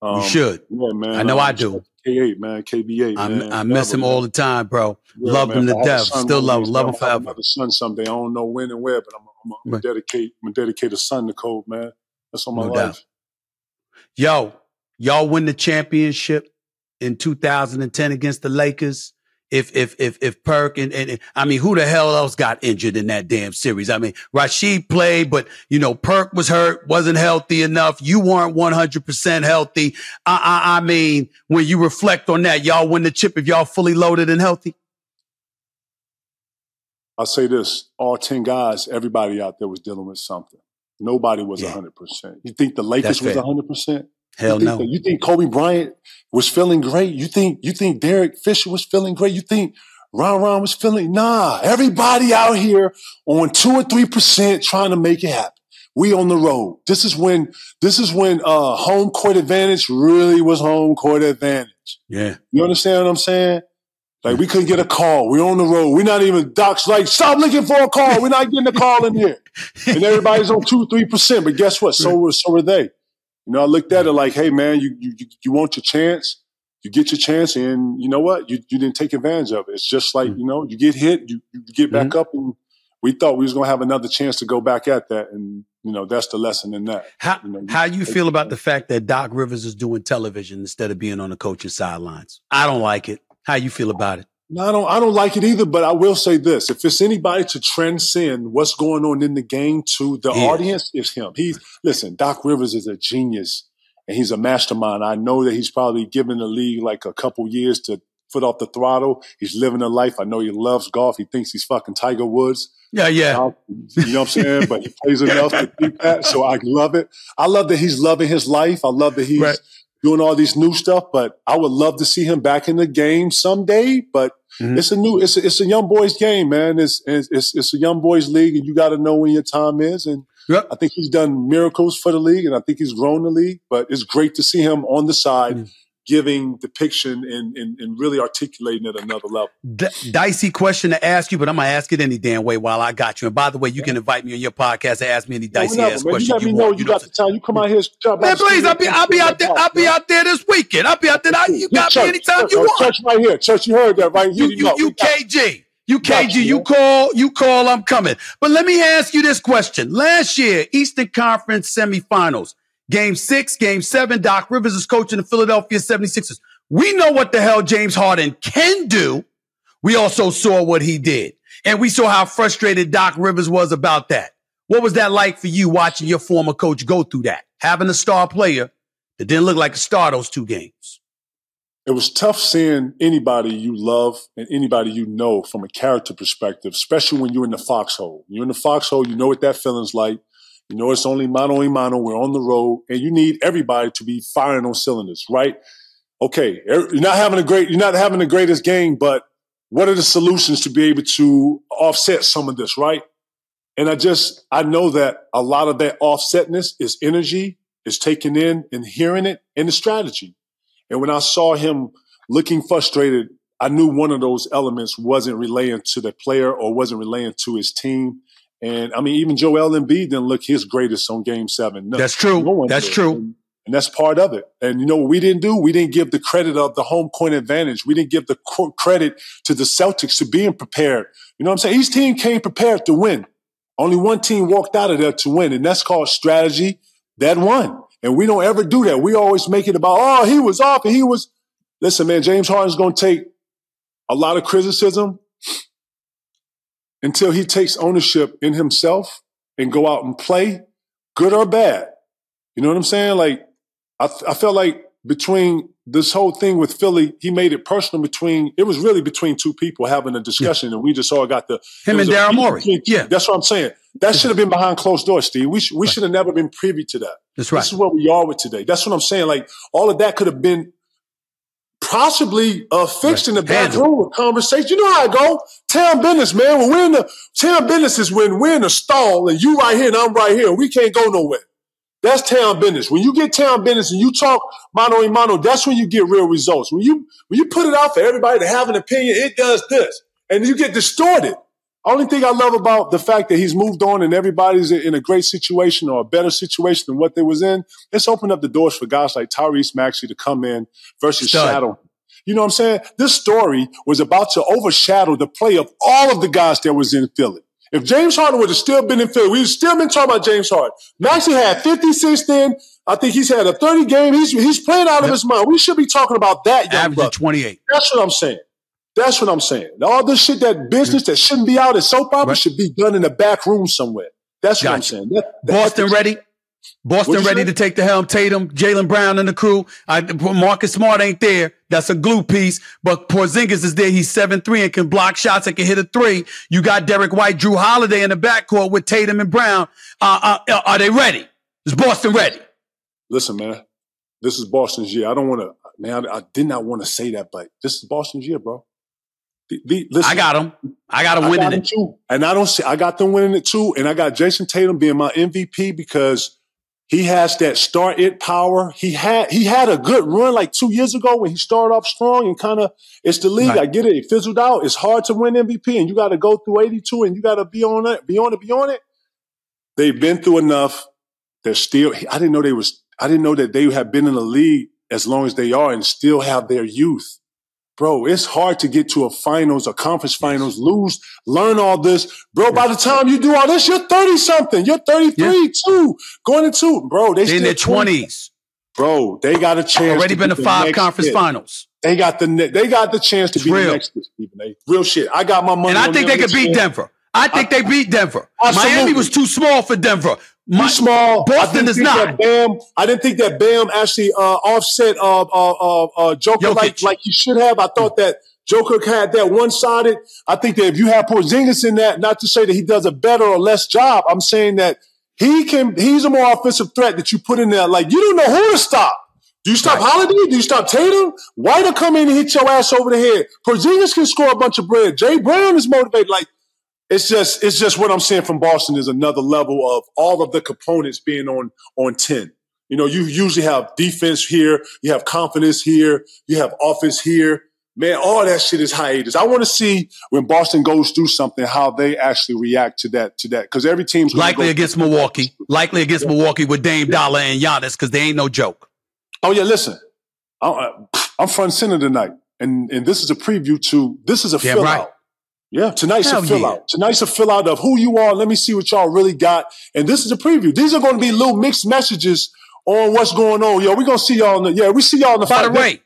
um, you should. Yeah, man. I know um, I do. K8, man. KB8, I, man. I miss Forever, him all the time, bro. Yeah, love man. him to I a death. Still love him. Love him I'm gonna have forever. Another son someday. I don't know when and where, but I'm, I'm, I'm Right. gonna dedicate. I'm gonna dedicate a son to Kobe, man. That's on my No life. doubt. Yo, y'all win the championship in 2010 against the Lakers. If if if if Perk and, and and- I mean, who the hell else got injured in that damn series? I mean, Rasheed played, but you know, Perk was hurt, wasn't healthy enough. You weren't 100 percent healthy. I, I I mean, when you reflect on that, y'all win the chip if y'all fully loaded and healthy. I'll say this: all ten guys, everybody out there was dealing with something. Nobody was Yeah. hundred percent. You think the Lakers was hundred percent? Hell you no. that- you think Kobe Bryant was feeling great? You think you think Derek Fisher was feeling great? You think Ron Ron was feeling? Nah, everybody out here on two or three percent trying to make it happen. We on the road. This is when this is when uh, home court advantage really was home court advantage. Yeah. You understand what I'm saying? Like we couldn't get a call. We're on the road. We're not even Doc's like, stop looking for a call. We're not getting a call in here. And everybody's on two, three percent. But guess what? So were so were they. You know, I looked at it like, hey man, you you you- want your chance, you get your chance, and you know what? You you didn't take advantage of it. It's just like, Mm. you know, you get hit, you, you get back up and we thought we was gonna have another chance to go back at that. And, you know, that's the lesson in that. How You know, how you feel about the fact that Doc Rivers is doing television instead of being on the coaching sidelines? I don't like it. How you feel about it? No, I don't. I don't like it either. But I will say this: if it's anybody to transcend what's going on in the game to the audience, it's him. He's listen. Doc Rivers is a genius and he's a mastermind. I know that he's probably given the league like a couple years to foot off the throttle. He's living a life. I know he loves golf. He thinks he's fucking Tiger Woods. Yeah, yeah. You know what I'm saying? but he plays enough to think that. So I love it. I love that he's loving his life. I love that he's right. doing all these new stuff. But I would love to see him back in the game someday. But mm-hmm. it's a new, it's a, it's a young boys game, man. It's, it's, it's a young boys league and you got to know when your time is. And Yep. I think he's done miracles for the league and I think he's grown the league, but it's great to see him on the side mm giving depiction and, and, and, really articulating at another level. D- dicey question to ask you, but I'm gonna ask it any damn way while I got you. And by the way, you yeah. can invite me on your podcast to ask me any dicey no, ass questions. You let me know you, got the time. You come out here, man. Please, I'll be I'll be out there. I'll be out there this weekend. I'll be out there. You got church, me anytime church, you want. Church right here. Church, you heard that right? You you, you KG. You KG, you call, you call, I'm coming. But let me ask you this question. Last year, Eastern Conference semifinals, game six, game seven, Doc Rivers is coaching the Philadelphia 76ers. We know what the hell James Harden can do. We also saw what he did. And we saw how frustrated Doc Rivers was about that. What was that like for you watching your former coach go through that? Having a star player that didn't look like a star those two games. It was tough seeing anybody you love and anybody you know from a character perspective, especially when you're in the foxhole. You're in the foxhole, you know what that feeling's like. You know it's only mano a mano, we're on the road, and you need everybody to be firing on cylinders, right? okay, er, you're not having a great, you're not having the greatest game, but what are the solutions to be able to offset some of this, right? And I just, I know that a lot of that offsetness is energy, is taking in and hearing it, and the strategy. And when I saw him looking frustrated, I knew one of those elements wasn't relaying to the player or wasn't relaying to his team. And I mean, even Joel Embiid didn't look his greatest on Game Seven. No, That's true. No That's did. true. And, and that's part of it. And you know what we didn't do? We didn't give the credit of the home court advantage. We didn't give the credit to the Celtics to being prepared. You know what I'm saying? Each team came prepared to win. Only one team walked out of there to win, and that's called strategy. That won. And we don't ever do that. We always make it about, oh, he was off and he was. Listen, man, James Harden's going to take a lot of criticism until he takes ownership in himself and go out and play, good or bad. You know what I'm saying? Like I, I felt like between this whole thing with Philly, he made it personal between, it was really between two people having a discussion yeah. and we just all got the. Him and Daryl Morey. yeah. That's what I'm saying. That should have been behind closed doors, Steve. We, sh- we right. should have never been privy to that. That's right. This is what we are with today. That's what I'm saying. Like all of that could have been possibly uh, fixed in the back room with conversation. You know how I go. Town business, man. When we're in the town business is when we're in a stall and you right here and I'm right here. We can't go nowhere. That's town business. When you get town business and you talk mano a mano, that's when you get real results. When you when you put it out for everybody to have an opinion, it does this, and you get distorted. Only thing I love about the fact that he's moved on and everybody's in a great situation or a better situation than what they was in, it's opened up the doors for guys like Tyrese Maxey to come in versus Stud. Shadow. You know what I'm saying? This story was about to overshadow the play of all of the guys that was in Philly. If James Harden would have still been in Philly, we'd still been talking about James Harden. Maxey had 56 then. I think he's had a 30 game. He's he's playing out of his mind. We should be talking about that young Average 28. That's what I'm saying. That's what I'm saying. All this shit, that business that shouldn't be out as soap opera right. should be done in the back room somewhere. That's gotcha. what I'm saying. That, Boston ready? Boston ready say? to take the helm. Tatum, Jaylen Brown, and the crew. I, Marcus Smart ain't there. That's a glue piece. But Porzingis is there. He's seven three and can block shots and can hit a three. You got Derrick White, Jrue Holiday in the backcourt with Tatum and Brown. Uh, uh, are they ready? Is Boston ready? Listen, man. This is Boston's year. I don't want to, man. I, I, did not want to say that, but this is Boston's year, bro. The, the, listen, I got them. I got them winning got it too, and I don't see. I got them winning it too, and I got Jayson Tatum being my MVP because he has that start it power. He had he had a good run like two years ago when he started off strong and kind of it's the league. Right. I get it. It fizzled out. It's hard to win MVP, and you got to go through 82 and you got to be on it, be on it, be on it. They've been through enough. They're still. I didn't know they was. I didn't know that they have been in the league as long as they are and still have their youth bro, it's hard to get to a finals, a conference finals, lose, learn all this. Bro, by the time you do all this, you're 30 something. You're 33 yeah. too. Going into, bro, they are in their 20s. Bro, they got a chance. Already been to five conference hit. finals. They got the they got the chance to it's be real. the next Stephen A. Real shit. I got my money. And I think they could beat Denver. I think I, they beat Denver. Absolutely. Miami was too small for Denver. My, small. Boston is not. Bam, I didn't think that Bam actually uh, offset uh, uh, uh, uh Joker like like he should have. I thought that Joker had that one sided. I think that if you have Porzingis in that, not to say that he does a better or less job, I'm saying that he can. He's a more offensive threat that you put in there. Like you don't know who to stop. Do you stop right. Holiday? Do you stop Tatum? Why to come in and hit your ass over the head? Porzingis can score a bunch of bread. Jay Brown is motivated. Like it's just it's just what I'm saying from Boston is another level of all of the components being on on 10. You know, you usually have defense here, you have confidence here, you have offense here. Man, all that shit is hiatus. I want to see when Boston goes through something how they actually react to that to that because every team's likely against Milwaukee, likely against yeah. Milwaukee with Dame Dolla and Giannis because they ain't no joke. Oh yeah, listen, I'm, I'm front center tonight, and and this is a preview to this is a yeah, fill right. out. Yeah, tonight's Hell a fill yeah. out. Tonight's a fill out of who you are. Let me see what y'all really got. And this is a preview. These are going to be little mixed messages on what's going on. Yo, we're going to see y'all in the, yeah, we see y'all in the By fight. the way,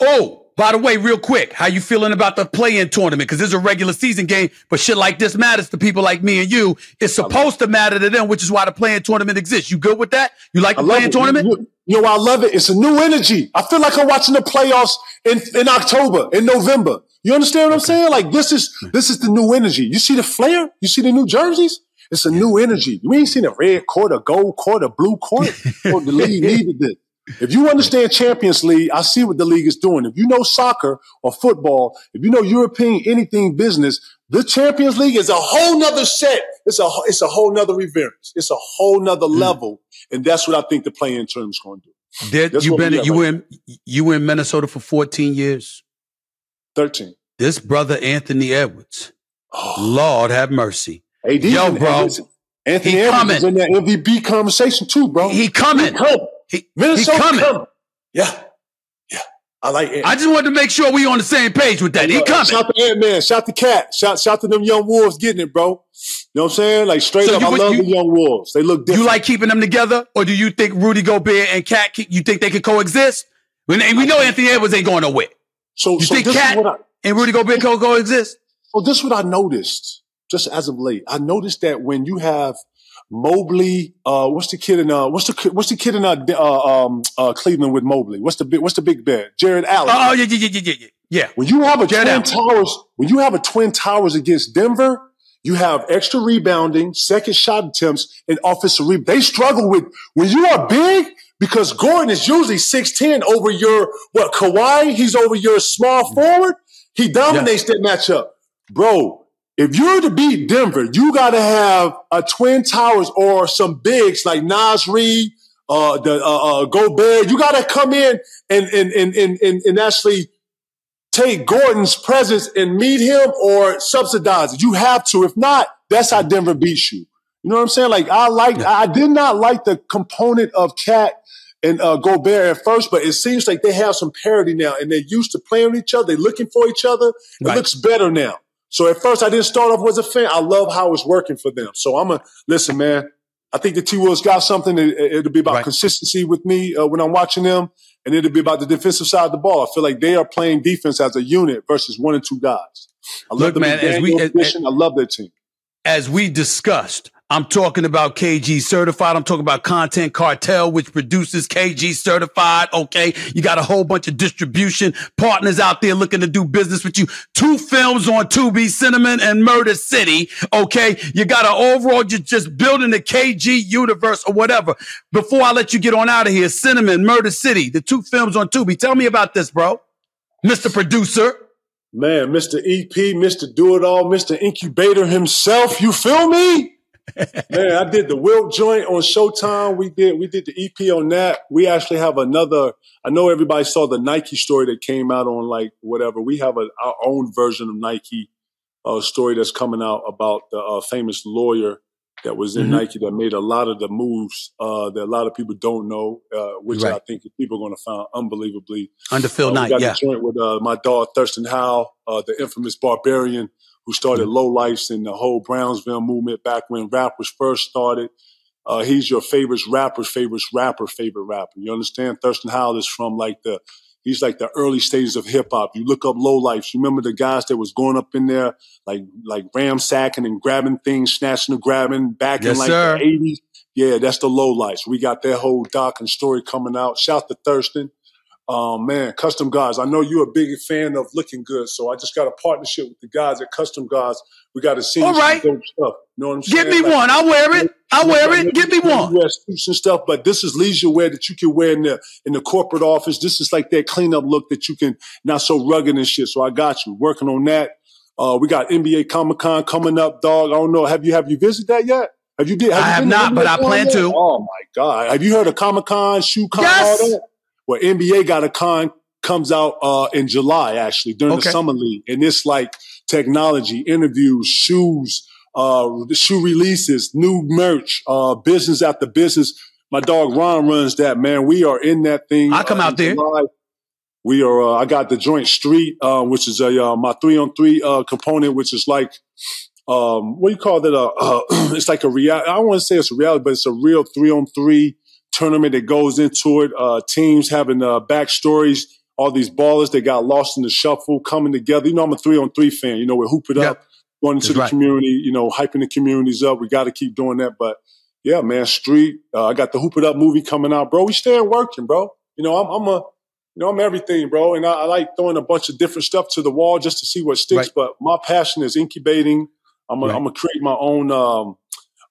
oh, by the way, real quick, how you feeling about the play-in tournament? Because this is a regular season game, but shit like this matters to people like me and you. It's supposed to matter to them, which is why the play-in tournament exists. You good with that? You like the play-in tournament? You, you know, I love it. It's a new energy. I feel like I'm watching the playoffs in, in October, in November. You understand what I'm saying? Like this is this is the new energy. You see the flare? You see the new jerseys? It's a new energy. You ain't seen a red court, a gold court, a blue court. oh, the league needed this. If you understand Champions League, I see what the league is doing. If you know soccer or football, if you know European anything business, the Champions League is a whole nother set. It's a it's a whole nother event. It's a whole nother mm. level, and that's what I think the play-in tournament going to do. Did you been you right in you were in Minnesota for 14 years? 13. This brother Anthony Edwards. Oh. Lord have mercy. AD Yo, bro. Anthony he Edwards coming. in that MVP conversation too, bro. He coming. He, come. he Minnesota he coming. coming. Yeah. Yeah. I like it. I just wanted to make sure we on the same page with that. He coming. Shout to Ant Man. Shout to KAT. Shout, shout to them young wolves getting it, bro. You know what I'm saying? Like straight so up, I love you, the young wolves. They look different. You like keeping them together, or do you think Rudy Gobert and KAT? You think they could coexist? We know Anthony Edwards ain't going nowhere. So you so think KAT and Rudy Gobert co coexist? Well, this is what I noticed just as of late. I noticed that when you have Mobley, uh, what's the kid in uh, what's the what's the kid in uh, uh, um, uh, Cleveland with Mobley? What's the big what's the big bet? Jarrett Allen. Oh, oh yeah, yeah, yeah, yeah, yeah. Yeah. When you have a Jarrett twin Allen. towers, when you have a twin towers against Denver, you have extra rebounding, second shot attempts, and offensive rebound. They struggle with when you are big because Gordon is usually 6'10 over your what Kawhi, he's over your small forward. He dominates yeah. that matchup. Bro, if you're to beat Denver, you got to have a Twin Towers or some bigs like Naz Reid, uh, the uh, uh, Gobert. You got to come in and, and, and, and, and actually take Gordon's presence and meet him or subsidize it. You have to. If not, that's how Denver beats you. You know what I'm saying? Like I like, yeah. I did not like the component of KAT and uh, Gobert at first, but it seems like they have some parity now, and they're used to playing with each other. They're looking for each other. It right. looks better now. So at first, I didn't start off as a fan. I love how it's working for them. So I'm a listen, man. I think the T Wolves got something. It, will be about right. consistency with me uh, when I'm watching them, and it'll be about the defensive side of the ball. I feel like they are playing defense as a unit versus one and two guys. I love Look, man, as we, as, I love their team. As we discussed, I'm talking about KG certified. I'm talking about Content Cartel, which produces KG certified. Okay. You got a whole bunch of distribution partners out there looking to do business with you. Two films on Tubi, Cinnamon and Murder City. Okay. You got an overall, just, just building the KG universe or whatever. Before I let you get on out of here, Cinnamon, Murder City, the two films on Tubi. Tell me about this, bro. Mr. Producer. Man, Mr. EP, Mr. Do It All, Mr. Incubator himself. You feel me? Man, I did the Wilt joint on Showtime. We did we did the EP on that. We actually have another. I know everybody saw the Nike story that came out on like whatever. We have a, our own version of Nike uh, story that's coming out about the uh, famous lawyer that was in mm-hmm. Nike that made a lot of the moves uh, that a lot of people don't know, uh, which right. I think people are going to find unbelievably. Under Phil uh, Knight, got yeah. joint with uh, my dog Thirstin Howl, uh, the infamous Barbarian, who started mm-hmm. Lo-Lifes and the whole Brownsville movement back when rap was first started. Uh, he's your favorite rapper's favorite rapper, favorite rapper. You understand? Thirstin Howl is from like the, he's like the early stages of hip hop. You look up Low Lifes. You remember the guys that was going up in there, like, like ramsacking and grabbing things, snatching and grabbing back yes, in like sir. the 80s. Yeah, that's the low lights. We got that whole doc and story coming out. Shout to Thirstin. Um, man, Custom Guys. I know you're a big fan of looking good, so I just got a partnership with the guys at Custom Guys. We got to see All right. some dope stuff. You know what I'm Give saying? me Like, one. I'll wear it. I'll wear it. Give me one. Wear suits and stuff, but this is leisure wear that you can wear in the in the corporate office. This is like that cleanup look that you can not so rugged and shit. So I got you working on that. Uh, we got NBA Comic Con coming up, dog. I don't know. Have you have you visited that yet? Have you did? I you have not, but I plan yet? to. Oh my god! Have you heard of Comic Con, Shoe Con, Yes. Well, NBA got a con comes out uh, in July actually during Okay. the summer league, and it's like technology, interviews, shoes, uh, shoe releases, new merch, uh, business after business. My dog Ron runs that man. We are in that thing. I'll come out there. July. We are. Uh, I got the joint street, uh, which is a uh, my three on three uh, component, which is like um, what do you call that? Uh, uh, it's like a real. I don't want to say it's a reality, but it's a real three on three tournament that goes into it. Uh, teams having uh, backstories. All these ballers that got lost in the shuffle coming together. You know, I'm a three on three fan. You know, we hoop it Yep. up, going into That's the right. community. You know, hyping the communities up. We got to keep doing that. But yeah, man, street. Uh, I got the hoop it up movie coming out, bro. We staying working, bro. You know, I'm, I'm a you know, I'm everything, bro. And I, I like throwing a bunch of different stuff to the wall just to see what sticks. Right. But my passion is incubating. I'm gonna Right. Create my own. Um,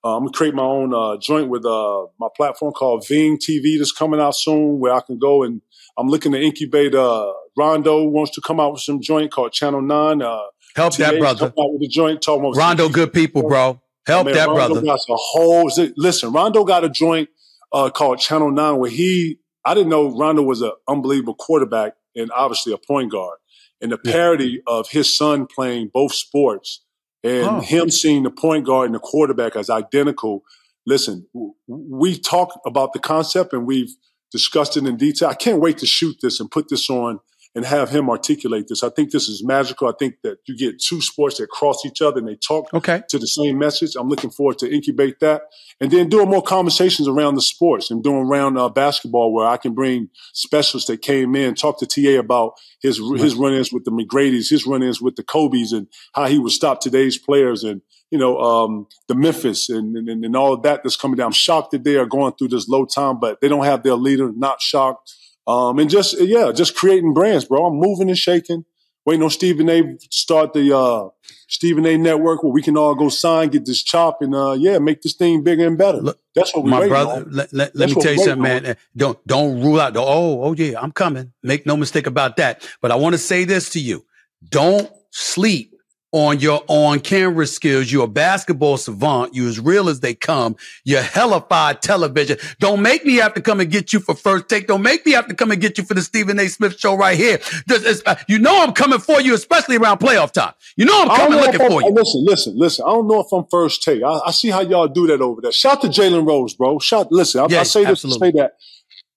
uh, I'm gonna create my own uh, joint with uh, my platform called Ving TV that's coming out soon, where I can go and I'm looking to incubate. Uh, Rondo wants to come out with some joint called Channel Nine. Uh, Help that brother. out with a joint. Talking about Rondo, good people, bro. Help Man, that Rondo brother. Got a whole listen. Rondo got a joint uh, called Channel Nine where he. I didn't know Rondo was an unbelievable quarterback and obviously a point guard. And the Yeah. parody of his son playing both sports and Oh. him seeing the point guard and the quarterback as identical. Listen, we talked about the concept and we've discussed it in detail. I can't wait to shoot this and put this on and have him articulate this. I think this is magical. I think that you get two sports that cross each other and they talk Okay. to the same message. I'm looking forward to incubate that and then doing more conversations around the sports and doing around uh, basketball where I can bring specialists that came in, talk to TA about his his run-ins with the McGrady's, his run-ins with the Kobe's, and how he would stop today's players and you know um, the Memphis and, and and all of that that's coming down. I'm shocked that they are going through this low time, but they don't have their leader. Not shocked. Um, and just yeah, just creating brands, bro. I'm moving and shaking. Waiting on Stephen A. start the uh, Stephen A. Network where we can all go sign, get this chop, and uh, yeah, make this thing bigger and better. Look, That's what we My brother, on. let, let, let me tell you something, man. Don't don't rule out the oh, oh yeah, I'm coming. Make no mistake about that. But I want to say this to you. Don't sleep on your on camera skills. You're a basketball savant. You're as real as they come. You're hellified television. Don't make me have to come and get you for first take. Don't make me have to come and get you for the Stephen A. Smith show right here. This is- uh, you know I'm coming for you, especially around playoff time. You know I'm coming looking I'm- for you. Listen, listen, listen. I don't know if I'm first take. I, I see how y'all do that over there. Shout to Jalen Rose, bro. Shout. Listen, I, I Yes, say this absolutely. to say that.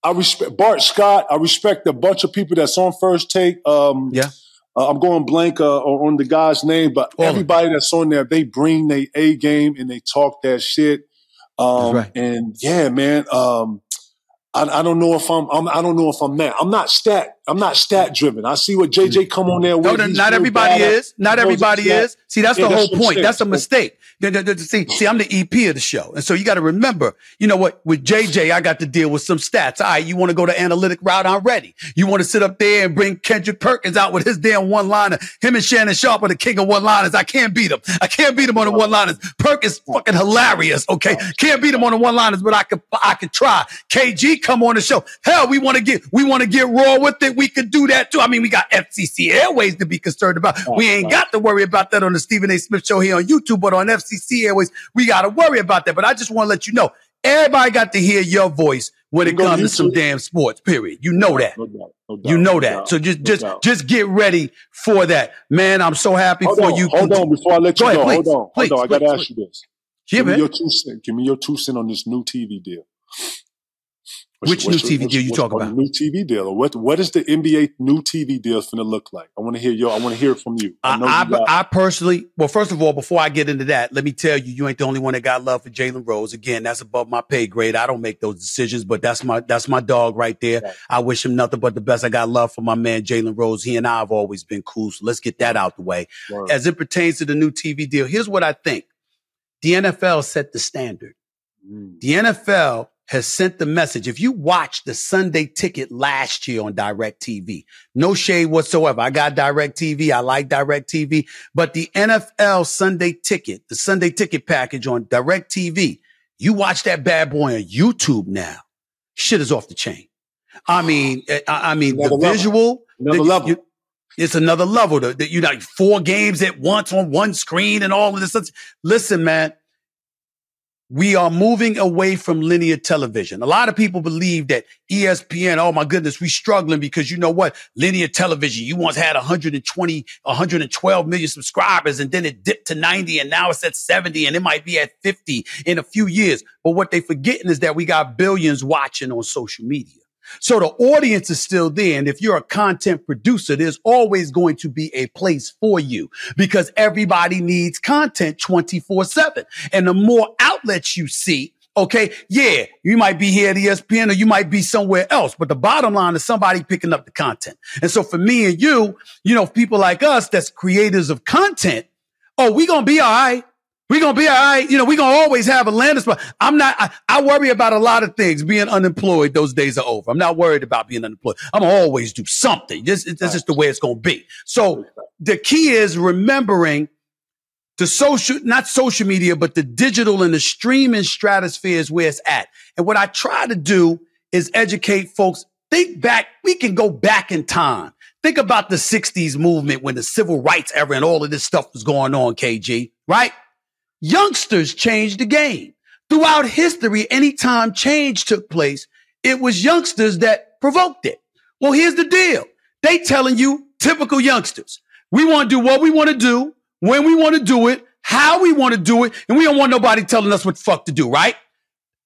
I respect Bart Scott. I respect a bunch of people that's on first take. Um, Yeah. Uh, I'm going blank uh, on the guy's name, but everybody that's on there, they bring their A game and they talk that shit. Um, right. And yeah, man. Um, I, I don't know if I'm, I'm. I don't know if I'm that. I'm not stat. I'm not stat driven. I see what JJ mm. come on there with. No, no, not everybody is. Not everybody is. See, that's Yeah, the that's whole what point. saying. That's a mistake. See, see, I'm the EP of the show, and so you got to remember. You know what? With JJ, I got to deal with some stats. All right, you want to go the analytic route? I'm ready. You want to sit up there and bring Kendrick Perkins out with his damn one liner? Him and Shannon Sharpe are the king of one liners. I can't beat him. I can't beat him on the one liners. Perkins fucking hilarious. Okay, can't beat him on the one liners, but I could I could try. KG come on the show. Hell, we want to get we want to get raw with it. We could do that too. I mean, we got FCC Airways to be concerned about. Oh, we ain't right. got to worry about that on the Stephen A. Smith show here on YouTube, but on FCC Airways, we got to worry about that. But I just want to let you know, everybody got to hear your voice when it comes to some damn sports. Period. You know that. No doubt. No doubt. You know that. doubt, So just no just just get ready for that. Man, I'm so happy Hold for on, you. hold on before I let Go you ahead, go. please, hold on, please, hold on. I got to ask you this. Yeah, Give me your two cent. Give me your two cent on this new TV deal. What's- Which what's new TV deal you talking about? New TV deal. What What is the NBA new TV deal going to look like? I want to hear your. I want to hear it from you. I I, you I, I personally, well, first of all, before I get into that, let me tell you, you ain't the only one that got love for Jalen Rose. Again, that's above my pay grade. I don't make those decisions, but that's my that's my dog right there. Right. I wish him nothing but the best. I got love for my man Jalen Rose. He and I have always been cool. So let's get that out the way. As it pertains to the new TV deal, here's what I think: the NFL set the standard. Mm. The NFL has sent the message. If you watch the Sunday ticket last year on DirecTV, no shade whatsoever. I got DirecTV. I like DirecTV, but the NFL Sunday ticket, the Sunday ticket package on DirecTV, you watch that bad boy on YouTube now. Shit is off the chain. I mean, eh, I, I mean, another the visual, another the, level. You, it's another level. That you know, four games at once on one screen and all of this. Listen, man, we are moving away from linear television. A lot of people believe that ESPN, oh my goodness, we're struggling because you know what? Linear television, you once had 120, 112 million subscribers and then it dipped to 90 and now it's at 70 and it might be at 50 in a few years. But what they're forgetting is that we got billions watching on social media. So the audience is still there. And if you're a content producer, there's always going to be a place for you because everybody needs content 24 seven. And the more outlets you see, Okay. Yeah. You might be here at ESPN or you might be somewhere else, but the bottom line is somebody picking up the content. And so for me and you, you know, people like us that's creators of content, oh, we going to be all right. We're gonna be all right. You know, we're gonna always have a landing spot. I'm not, I, I, worry about a lot of things. Being unemployed, those days are over. I'm not worried about being unemployed. I'm gonna always do something. This, this right. is the way it's gonna be. So the key is remembering the social, not social media, but the digital and the streaming stratosphere is where it's at. And what I try to do is educate folks. Think back, we can go back in time. Think about the 60s movement when the civil rights era and all of this stuff was going on, KG, right? Youngsters changed the game. Throughout history, anytime change took place, it was youngsters that provoked it. Well, here's the deal. They telling you, typical youngsters, we want to do what we want to do, when we want to do it, how we want to do it, and we don't want nobody telling us what fuck to do, right?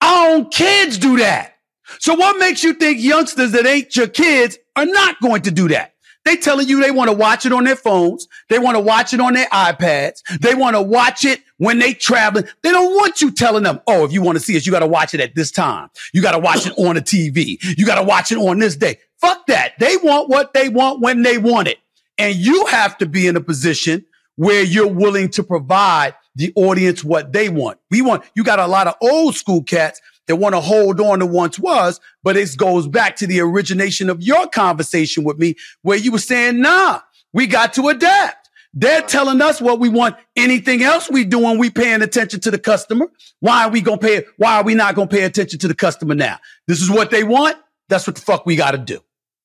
Our own kids do that. So what makes you think youngsters that ain't your kids are not going to do that? They telling you they want to watch it on their phones. They want to watch it on their iPads. They want to watch it when they traveling. They don't want you telling them, oh, if you want to see us, you got to watch it at this time. You got to watch it on the TV. You got to watch it on this day. Fuck that. They want what they want when they want it. And you have to be in a position where you're willing to provide the audience what they want. We want, you got a lot of old school cats that want to hold on to once was, but it goes back to the origination of your conversation with me where you were saying, nah, we got to adapt. They're telling us what we want. Anything else we doing, we paying attention to the customer. Why are we going to pay? Why are we not going to pay attention to the customer now? This is what they want. That's what the fuck we got to do.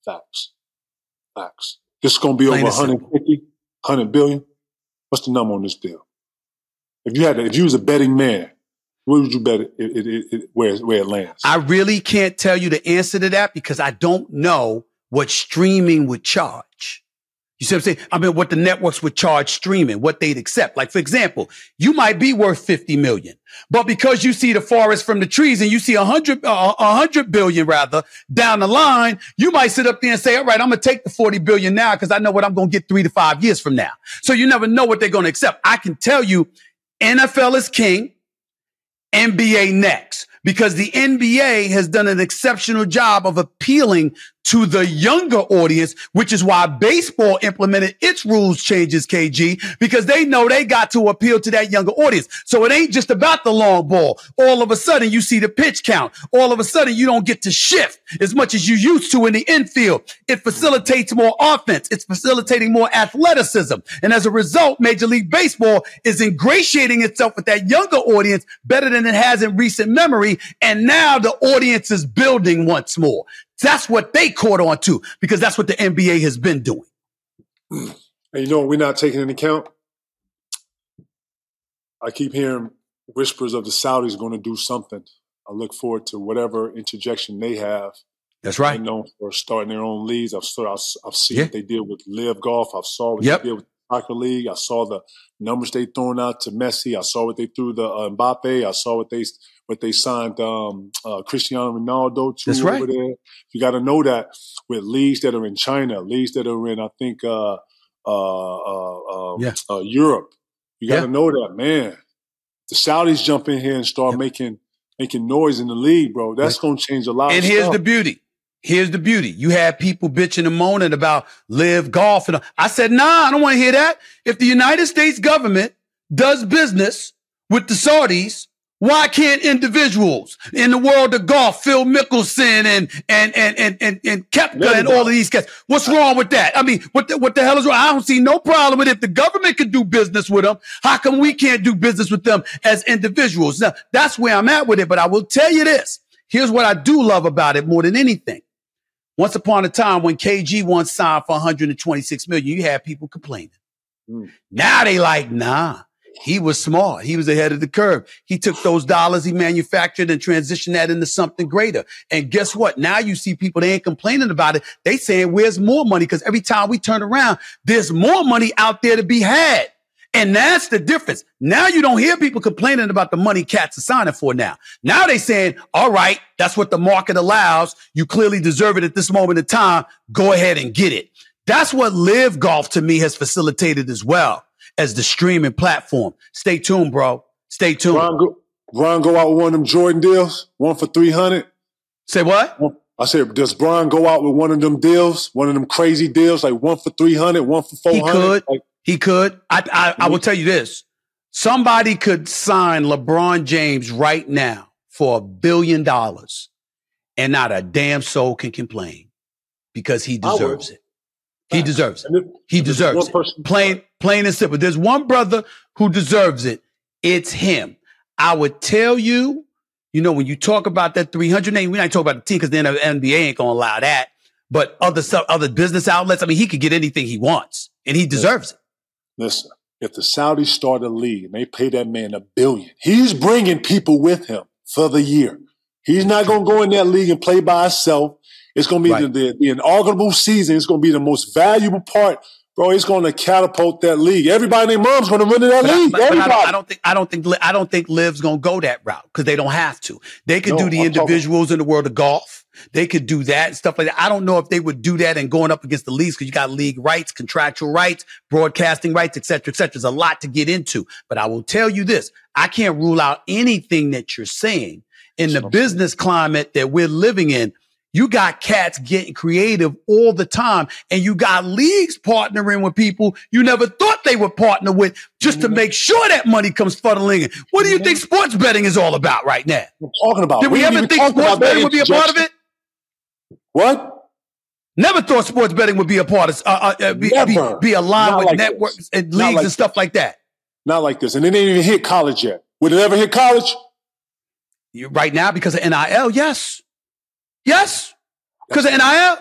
Facts. Facts. This is going to be Plain over 150, 100 billion. What's the number on this deal? If you had, to, if you was a betting man, where would you bet it, it, it, it, where, where it lands? I really can't tell you the answer to that because I don't know what streaming would charge. You see what I'm saying? I mean, what the networks would charge streaming, what they'd accept. Like, for example, you might be worth 50 million, but because you see the forest from the trees and you see a hundred, uh, a hundred billion rather down the line, you might sit up there and say, all right, I'm going to take the 40 billion now because I know what I'm going to get three to five years from now. So you never know what they're going to accept. I can tell you NFL is king. NBA next because the NBA has done an exceptional job of appealing to the younger audience, which is why baseball implemented its rules changes, KG, because they know they got to appeal to that younger audience. So it ain't just about the long ball. All of a sudden you see the pitch count. All of a sudden you don't get to shift as much as you used to in the infield. It facilitates more offense. It's facilitating more athleticism. And as a result, Major League Baseball is ingratiating itself with that younger audience better than it has in recent memory. And now the audience is building once more. That's what they caught on to because that's what the NBA has been doing. And you know we're not taking into account? I keep hearing whispers of the Saudis going to do something. I look forward to whatever interjection they have. That's right. You know, for starting their own leagues. I've, I've, I've seen yeah. what they did with LIV Golf. I've saw what yep. they did with soccer league. I saw the numbers they thrown out to Messi. I saw what they threw the uh, Mbappe. I saw what they but they signed um, uh, Cristiano Ronaldo to That's right. over there. You got to know that with leagues that are in China, leagues that are in, I think, uh, uh, uh, um, yeah. Uh, Europe. You got to yeah. know that, man. The Saudis jump in here and start making making noise in the league, bro. That's going to change a lot. And here's the beauty. Here's the beauty. You have people bitching and moaning about LIV Golf. And I said, nah, I don't want to hear that. If the United States government does business with the Saudis, Why can't individuals in the world of golf, Phil Mickelson and and and and and, and Koepka and all of these guys? What's wrong with that? I mean, what the, what the hell is wrong? I don't see no problem with it. If the government could do business with them, how come we can't do business with them as individuals? Now, that's where I'm at with it. But I will tell you this: here's what I do love about it more than anything. Once upon a time, when KG once signed for 126 million, you had people complaining. Mm. Now they like, nah. He was smart. He was ahead of the curve. He took those dollars he manufactured and transitioned that into something greater. And guess what? Now you see people, they ain't complaining about it. They saying, where's more money? Because every time we turn around, there's more money out there to be had. And that's the difference. Now you don't hear people complaining about the money cats are signing for now. Now they saying, all right, that's what the market allows. You clearly deserve it at this moment in time. Go ahead and get it. That's what LIV Golf to me has facilitated as well as the streaming platform. Stay tuned, bro. Stay tuned. Ron go, Ron go out with one of them Jordan deals, one for 300. Say what? I said, does Brian go out with one of them deals, one of them crazy deals, like one for 300, one for 400? He could. Like, he could. I, I, I will tell you this. Somebody could sign LeBron James right now for a billion dollars and not a damn soul can complain because he deserves it. He deserves it. He deserves it. Plain, plain and simple. There's one brother who deserves it. It's him. I would tell you, you know, when you talk about that 300 name, we not talk about the team because then the NBA ain't gonna allow that. But other stuff, other business outlets, I mean, he could get anything he wants, and he deserves it. Listen, if the Saudis start a league and they pay that man a billion, he's bringing people with him for the year. He's not gonna go in that league and play by himself. It's going to be right. the, the, the inaugural season. It's going to be the most valuable part bro, he's going to catapult that league. Everybody and their mom's going to run in that but league. I, Everybody. I, don't think I don't think I don't think LIV's going to go that route because they don't have to. They could no, do the I'm individuals talking. in the world of golf. They could do that and stuff like that. I don't know if they would do that and going up against the leagues because you got league rights, contractual rights, broadcasting rights, et cetera, et cetera. There's a lot to get into. But I will tell you this: I can't rule out anything that you're saying in the business climate that we're living in. You got cats getting creative all the time and you got leagues partnering with people you never thought they would partner with just to mm-hmm. make sure that money comes funneling in. What do you think mm-hmm. sports betting is all about right now? I'm talking about. Did we, we ever think sports betting would be a part of it? What? Never thought sports betting would be a part of, uh, uh, be, be, be, aligned Not with like networks this. and leagues like and stuff like that. Not like this. And it ain't even hit college yet. Would it ever hit college? You, right now, because of NIL, yes. Yes, because of NIL.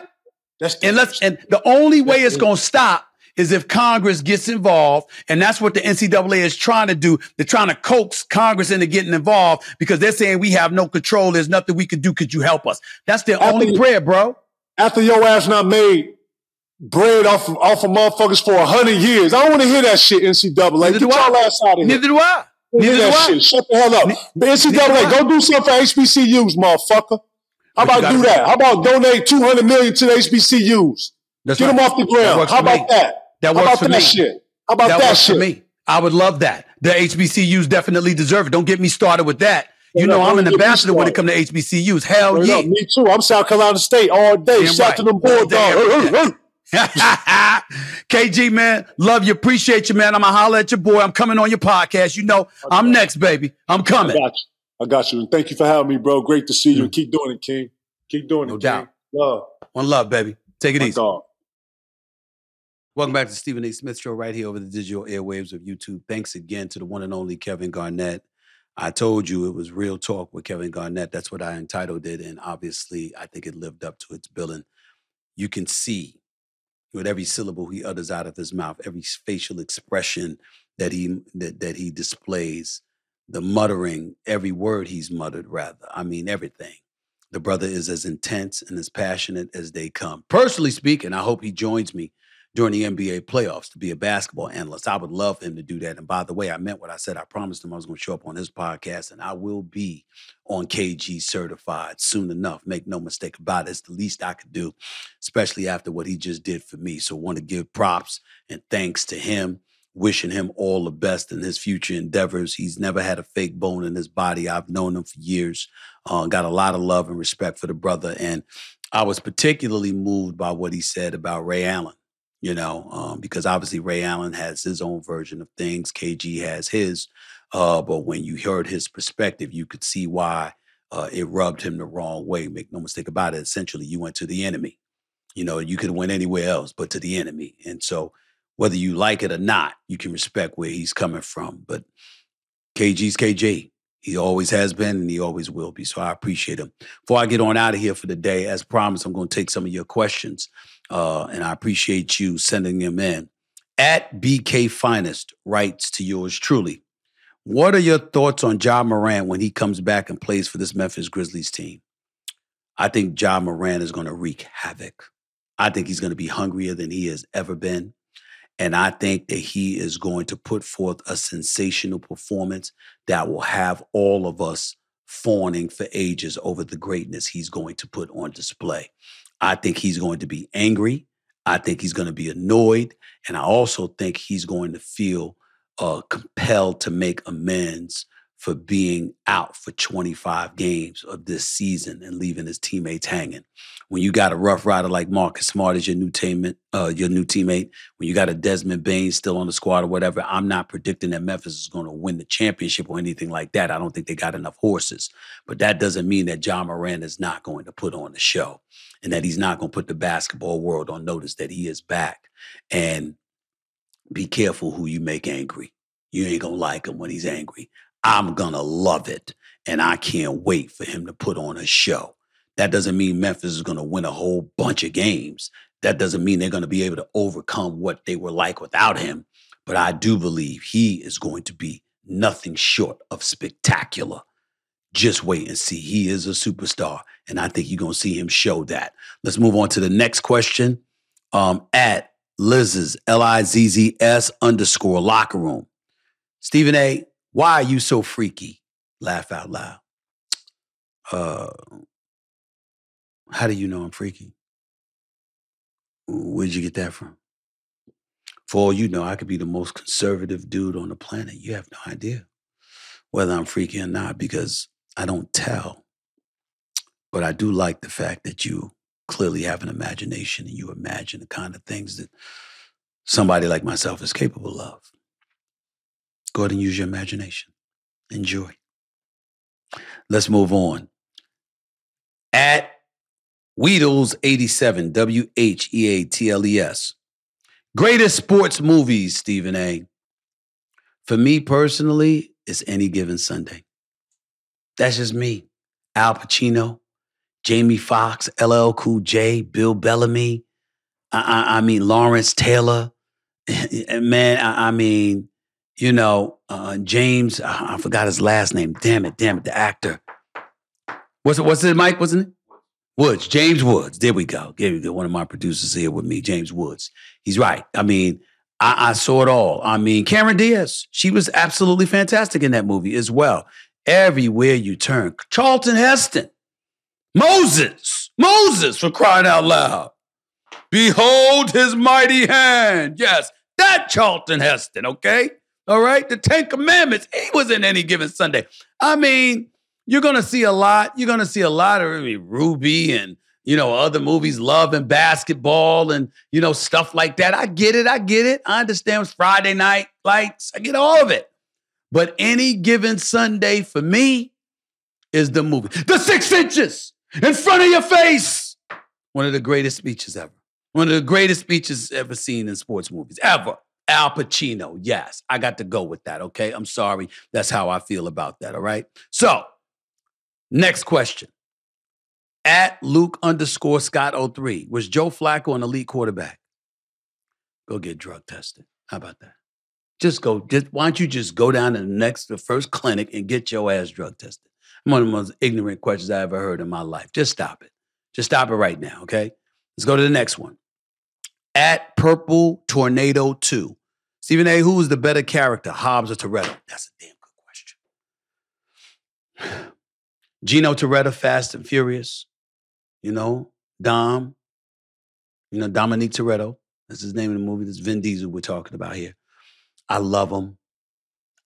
That's and let's and the only way it's going to stop is if Congress gets involved, and that's what the NCAA is trying to do. They're trying to coax Congress into getting involved because they're saying we have no control. There's nothing we can do. Could you help us? That's their after only prayer, bro. After your ass not made bread off of, off of motherfuckers for a hundred years, I don't want to hear that shit. NCAA, Neither get your ass out of here. Neither do I. Neither do I. Shit. Shut the hell up. The NCAA, go do something for HBCUs, motherfucker. How about do that? How about donate 200 million to the HBCUs? That's Get right. them off the ground. How about me. that? That works How about for that me. shit? How about that, that shit? For me. I would love that. The HBCUs definitely deserve it. Don't get me started with that. You know, I'm an ambassador when it comes to HBCUs. Hell yeah. Me too. I'm South Carolina State all day. Damn Shout right. to them Bulldogs. KG, man, love you. Appreciate you, man. I'm going to holler at your boy. I'm coming on your podcast. You know, I'm next, baby. I'm coming. I got you. And thank you for having me, bro. Great to see you. Mm. Keep doing it, King. Keep doing no it. doubt. King. Love. One love, baby. Take it My easy. Dog. Welcome back to Stephen A. Smith Show right here over the digital airwaves of YouTube. Thanks again to the one and only Kevin Garnett. I told you it was real talk with Kevin Garnett. That's what I entitled it. And obviously, I think it lived up to its billing. You can see with every syllable he utters out of his mouth, every facial expression that he that, that he displays, the muttering, every word he's muttered, rather. I mean, everything. The brother is as intense and as passionate as they come. Personally speaking, I hope he joins me during the NBA playoffs to be a basketball analyst. I would love him to do that. And by the way, I meant what I said. I promised him I was going to show up on his podcast, and I will be on KG certified soon enough. Make no mistake about it. It's the least I could do, especially after what he just did for me. So, want to give props and thanks to him wishing him all the best in his future endeavors. He's never had a fake bone in his body. I've known him for years. Uh, got a lot of love and respect for the brother. And I was particularly moved by what he said about Ray Allen, you know, um, because obviously Ray Allen has his own version of things. KG has his. Uh, but when you heard his perspective, you could see why uh, it rubbed him the wrong way. Make no mistake about it. Essentially, you went to the enemy. You know, you could have went anywhere else but to the enemy. And so, whether you like it or not, you can respect where he's coming from. But KG's KG. He always has been and he always will be. So I appreciate him. Before I get on out of here for the day, as promised, I'm going to take some of your questions. Uh, and I appreciate you sending them in. At BK Finest writes to yours truly. What are your thoughts on Ja Morant when he comes back and plays for this Memphis Grizzlies team? I think Ja Morant is going to wreak havoc. I think he's going to be hungrier than he has ever been. And I think that he is going to put forth a sensational performance that will have all of us fawning for ages over the greatness he's going to put on display. I think he's going to be angry. I think he's going to be annoyed. And I also think he's going to feel uh, compelled to make amends for being out for 25 games of this season and leaving his teammates hanging. When you got a rough rider like Marcus Smart as your new teammate, uh, your new teammate, when you got a Desmond Bane still on the squad or whatever, I'm not predicting that Memphis is going to win the championship or anything like that. I don't think they got enough horses. But that doesn't mean that Ja Morant is not going to put on the show and that he's not going to put the basketball world on notice that he is back. And be careful who you make angry. You ain't to like him when he's angry. I'm going to love it. And I can't wait for him to put on a show. That doesn't mean Memphis is going to win a whole bunch of games. That doesn't mean they're going to be able to overcome what they were like without him. But I do believe he is going to be nothing short of spectacular. Just wait and see. He is a superstar. And I think you're going to see him show that. Let's move on to the next question. Um, at Liz's, L I Z Z S underscore locker room. Stephen A., why are you so freaky? Laugh out loud. Uh, how do you know I'm freaky? Where'd you get that from? For all you know, I could be the most conservative dude on the planet. You have no idea whether I'm freaky or not because I don't tell. But I do like the fact that you clearly have an imagination and you imagine the kind of things that somebody like myself is capable of. Go ahead and use your imagination. Enjoy. Let's move on. At Wheatles87, W H E A T L E S. Greatest sports movies, Stephen A. For me personally, it's any given Sunday. That's just me. Al Pacino, Jamie Foxx, LL Cool J, Bill Bellamy. I, I, I mean, Lawrence Taylor. Man, I, I mean, you know, uh, James, I forgot his last name. Damn it, damn it, the actor. What's it, what's it, Mike? Wasn't it? Woods, James Woods. There we go. There we go. One of my producers here with me, James Woods. He's right. I mean, I, I saw it all. I mean, Cameron Diaz, she was absolutely fantastic in that movie as well. Everywhere you turn. Charlton Heston, Moses, Moses for crying out loud. Behold his mighty hand. Yes, that Charlton Heston, okay? All right, the Ten Commandments. He was in any given Sunday. I mean, you're gonna see a lot. You're gonna see a lot of I mean, Ruby and you know other movies, Love and Basketball, and you know stuff like that. I get it. I get it. I understand. It's Friday night lights. I get all of it. But any given Sunday for me is the movie. The six inches in front of your face. One of the greatest speeches ever. One of the greatest speeches ever seen in sports movies, ever. Al Pacino. Yes, I got to go with that. Okay. I'm sorry. That's how I feel about that. All right. So, next question. At Luke underscore Scott 03, was Joe Flacco an elite quarterback? Go get drug tested. How about that? Just go, just, why don't you just go down to the next, the first clinic and get your ass drug tested? One of the most ignorant questions I ever heard in my life. Just stop it. Just stop it right now, okay? Let's go to the next one. At Purple Tornado 2. Stephen A., who is the better character, Hobbs or Toretto? That's a damn good question. Gino Toretta, Fast and Furious. You know, Dom. You know, Dominique Toretto. That's his name in the movie. This Vin Diesel we're talking about here. I love him.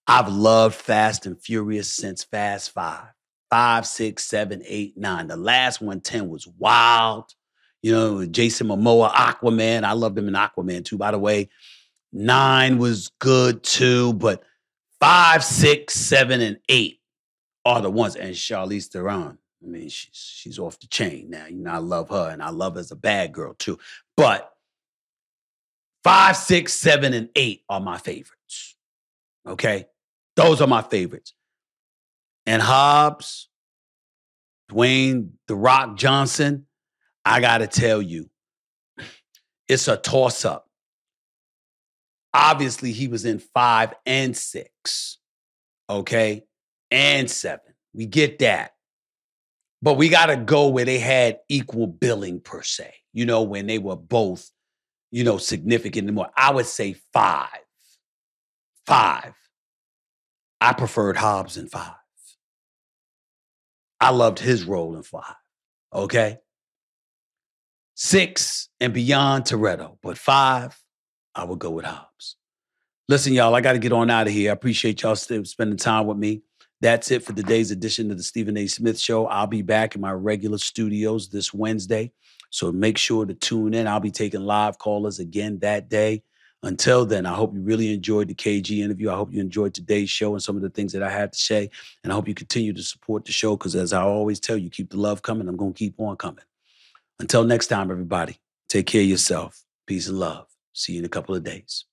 I've loved Fast and Furious since Fast Five. Five, six, seven, eight, nine. The last one, 10, was wild. You know, Jason Momoa, Aquaman. I loved him in Aquaman too, by the way. Nine was good too, but Five, six, seven, and eight are the ones. And Charlize Theron, I mean, she's she's off the chain now. You know, I love her, and I love her as a bad girl too. But five, six, seven, and eight are my favorites. Okay, those are my favorites. And Hobbs, Dwayne the Rock Johnson, I gotta tell you, it's a toss up. Obviously, he was in five and six, okay, and seven. We get that. But we got to go where they had equal billing per se, you know, when they were both, you know, significant more. I would say five. Five. I preferred Hobbs in five. I loved his role in five. Okay. Six and beyond Toretto, but five, I would go with Hobbs. Listen, y'all, I got to get on out of here. I appreciate y'all spending time with me. That's it for today's edition of the Stephen A. Smith Show. I'll be back in my regular studios this Wednesday. So make sure to tune in. I'll be taking live callers again that day. Until then, I hope you really enjoyed the KG interview. I hope you enjoyed today's show and some of the things that I had to say. And I hope you continue to support the show because, as I always tell you, keep the love coming. I'm going to keep on coming. Until next time, everybody, take care of yourself. Peace and love. See you in a couple of days.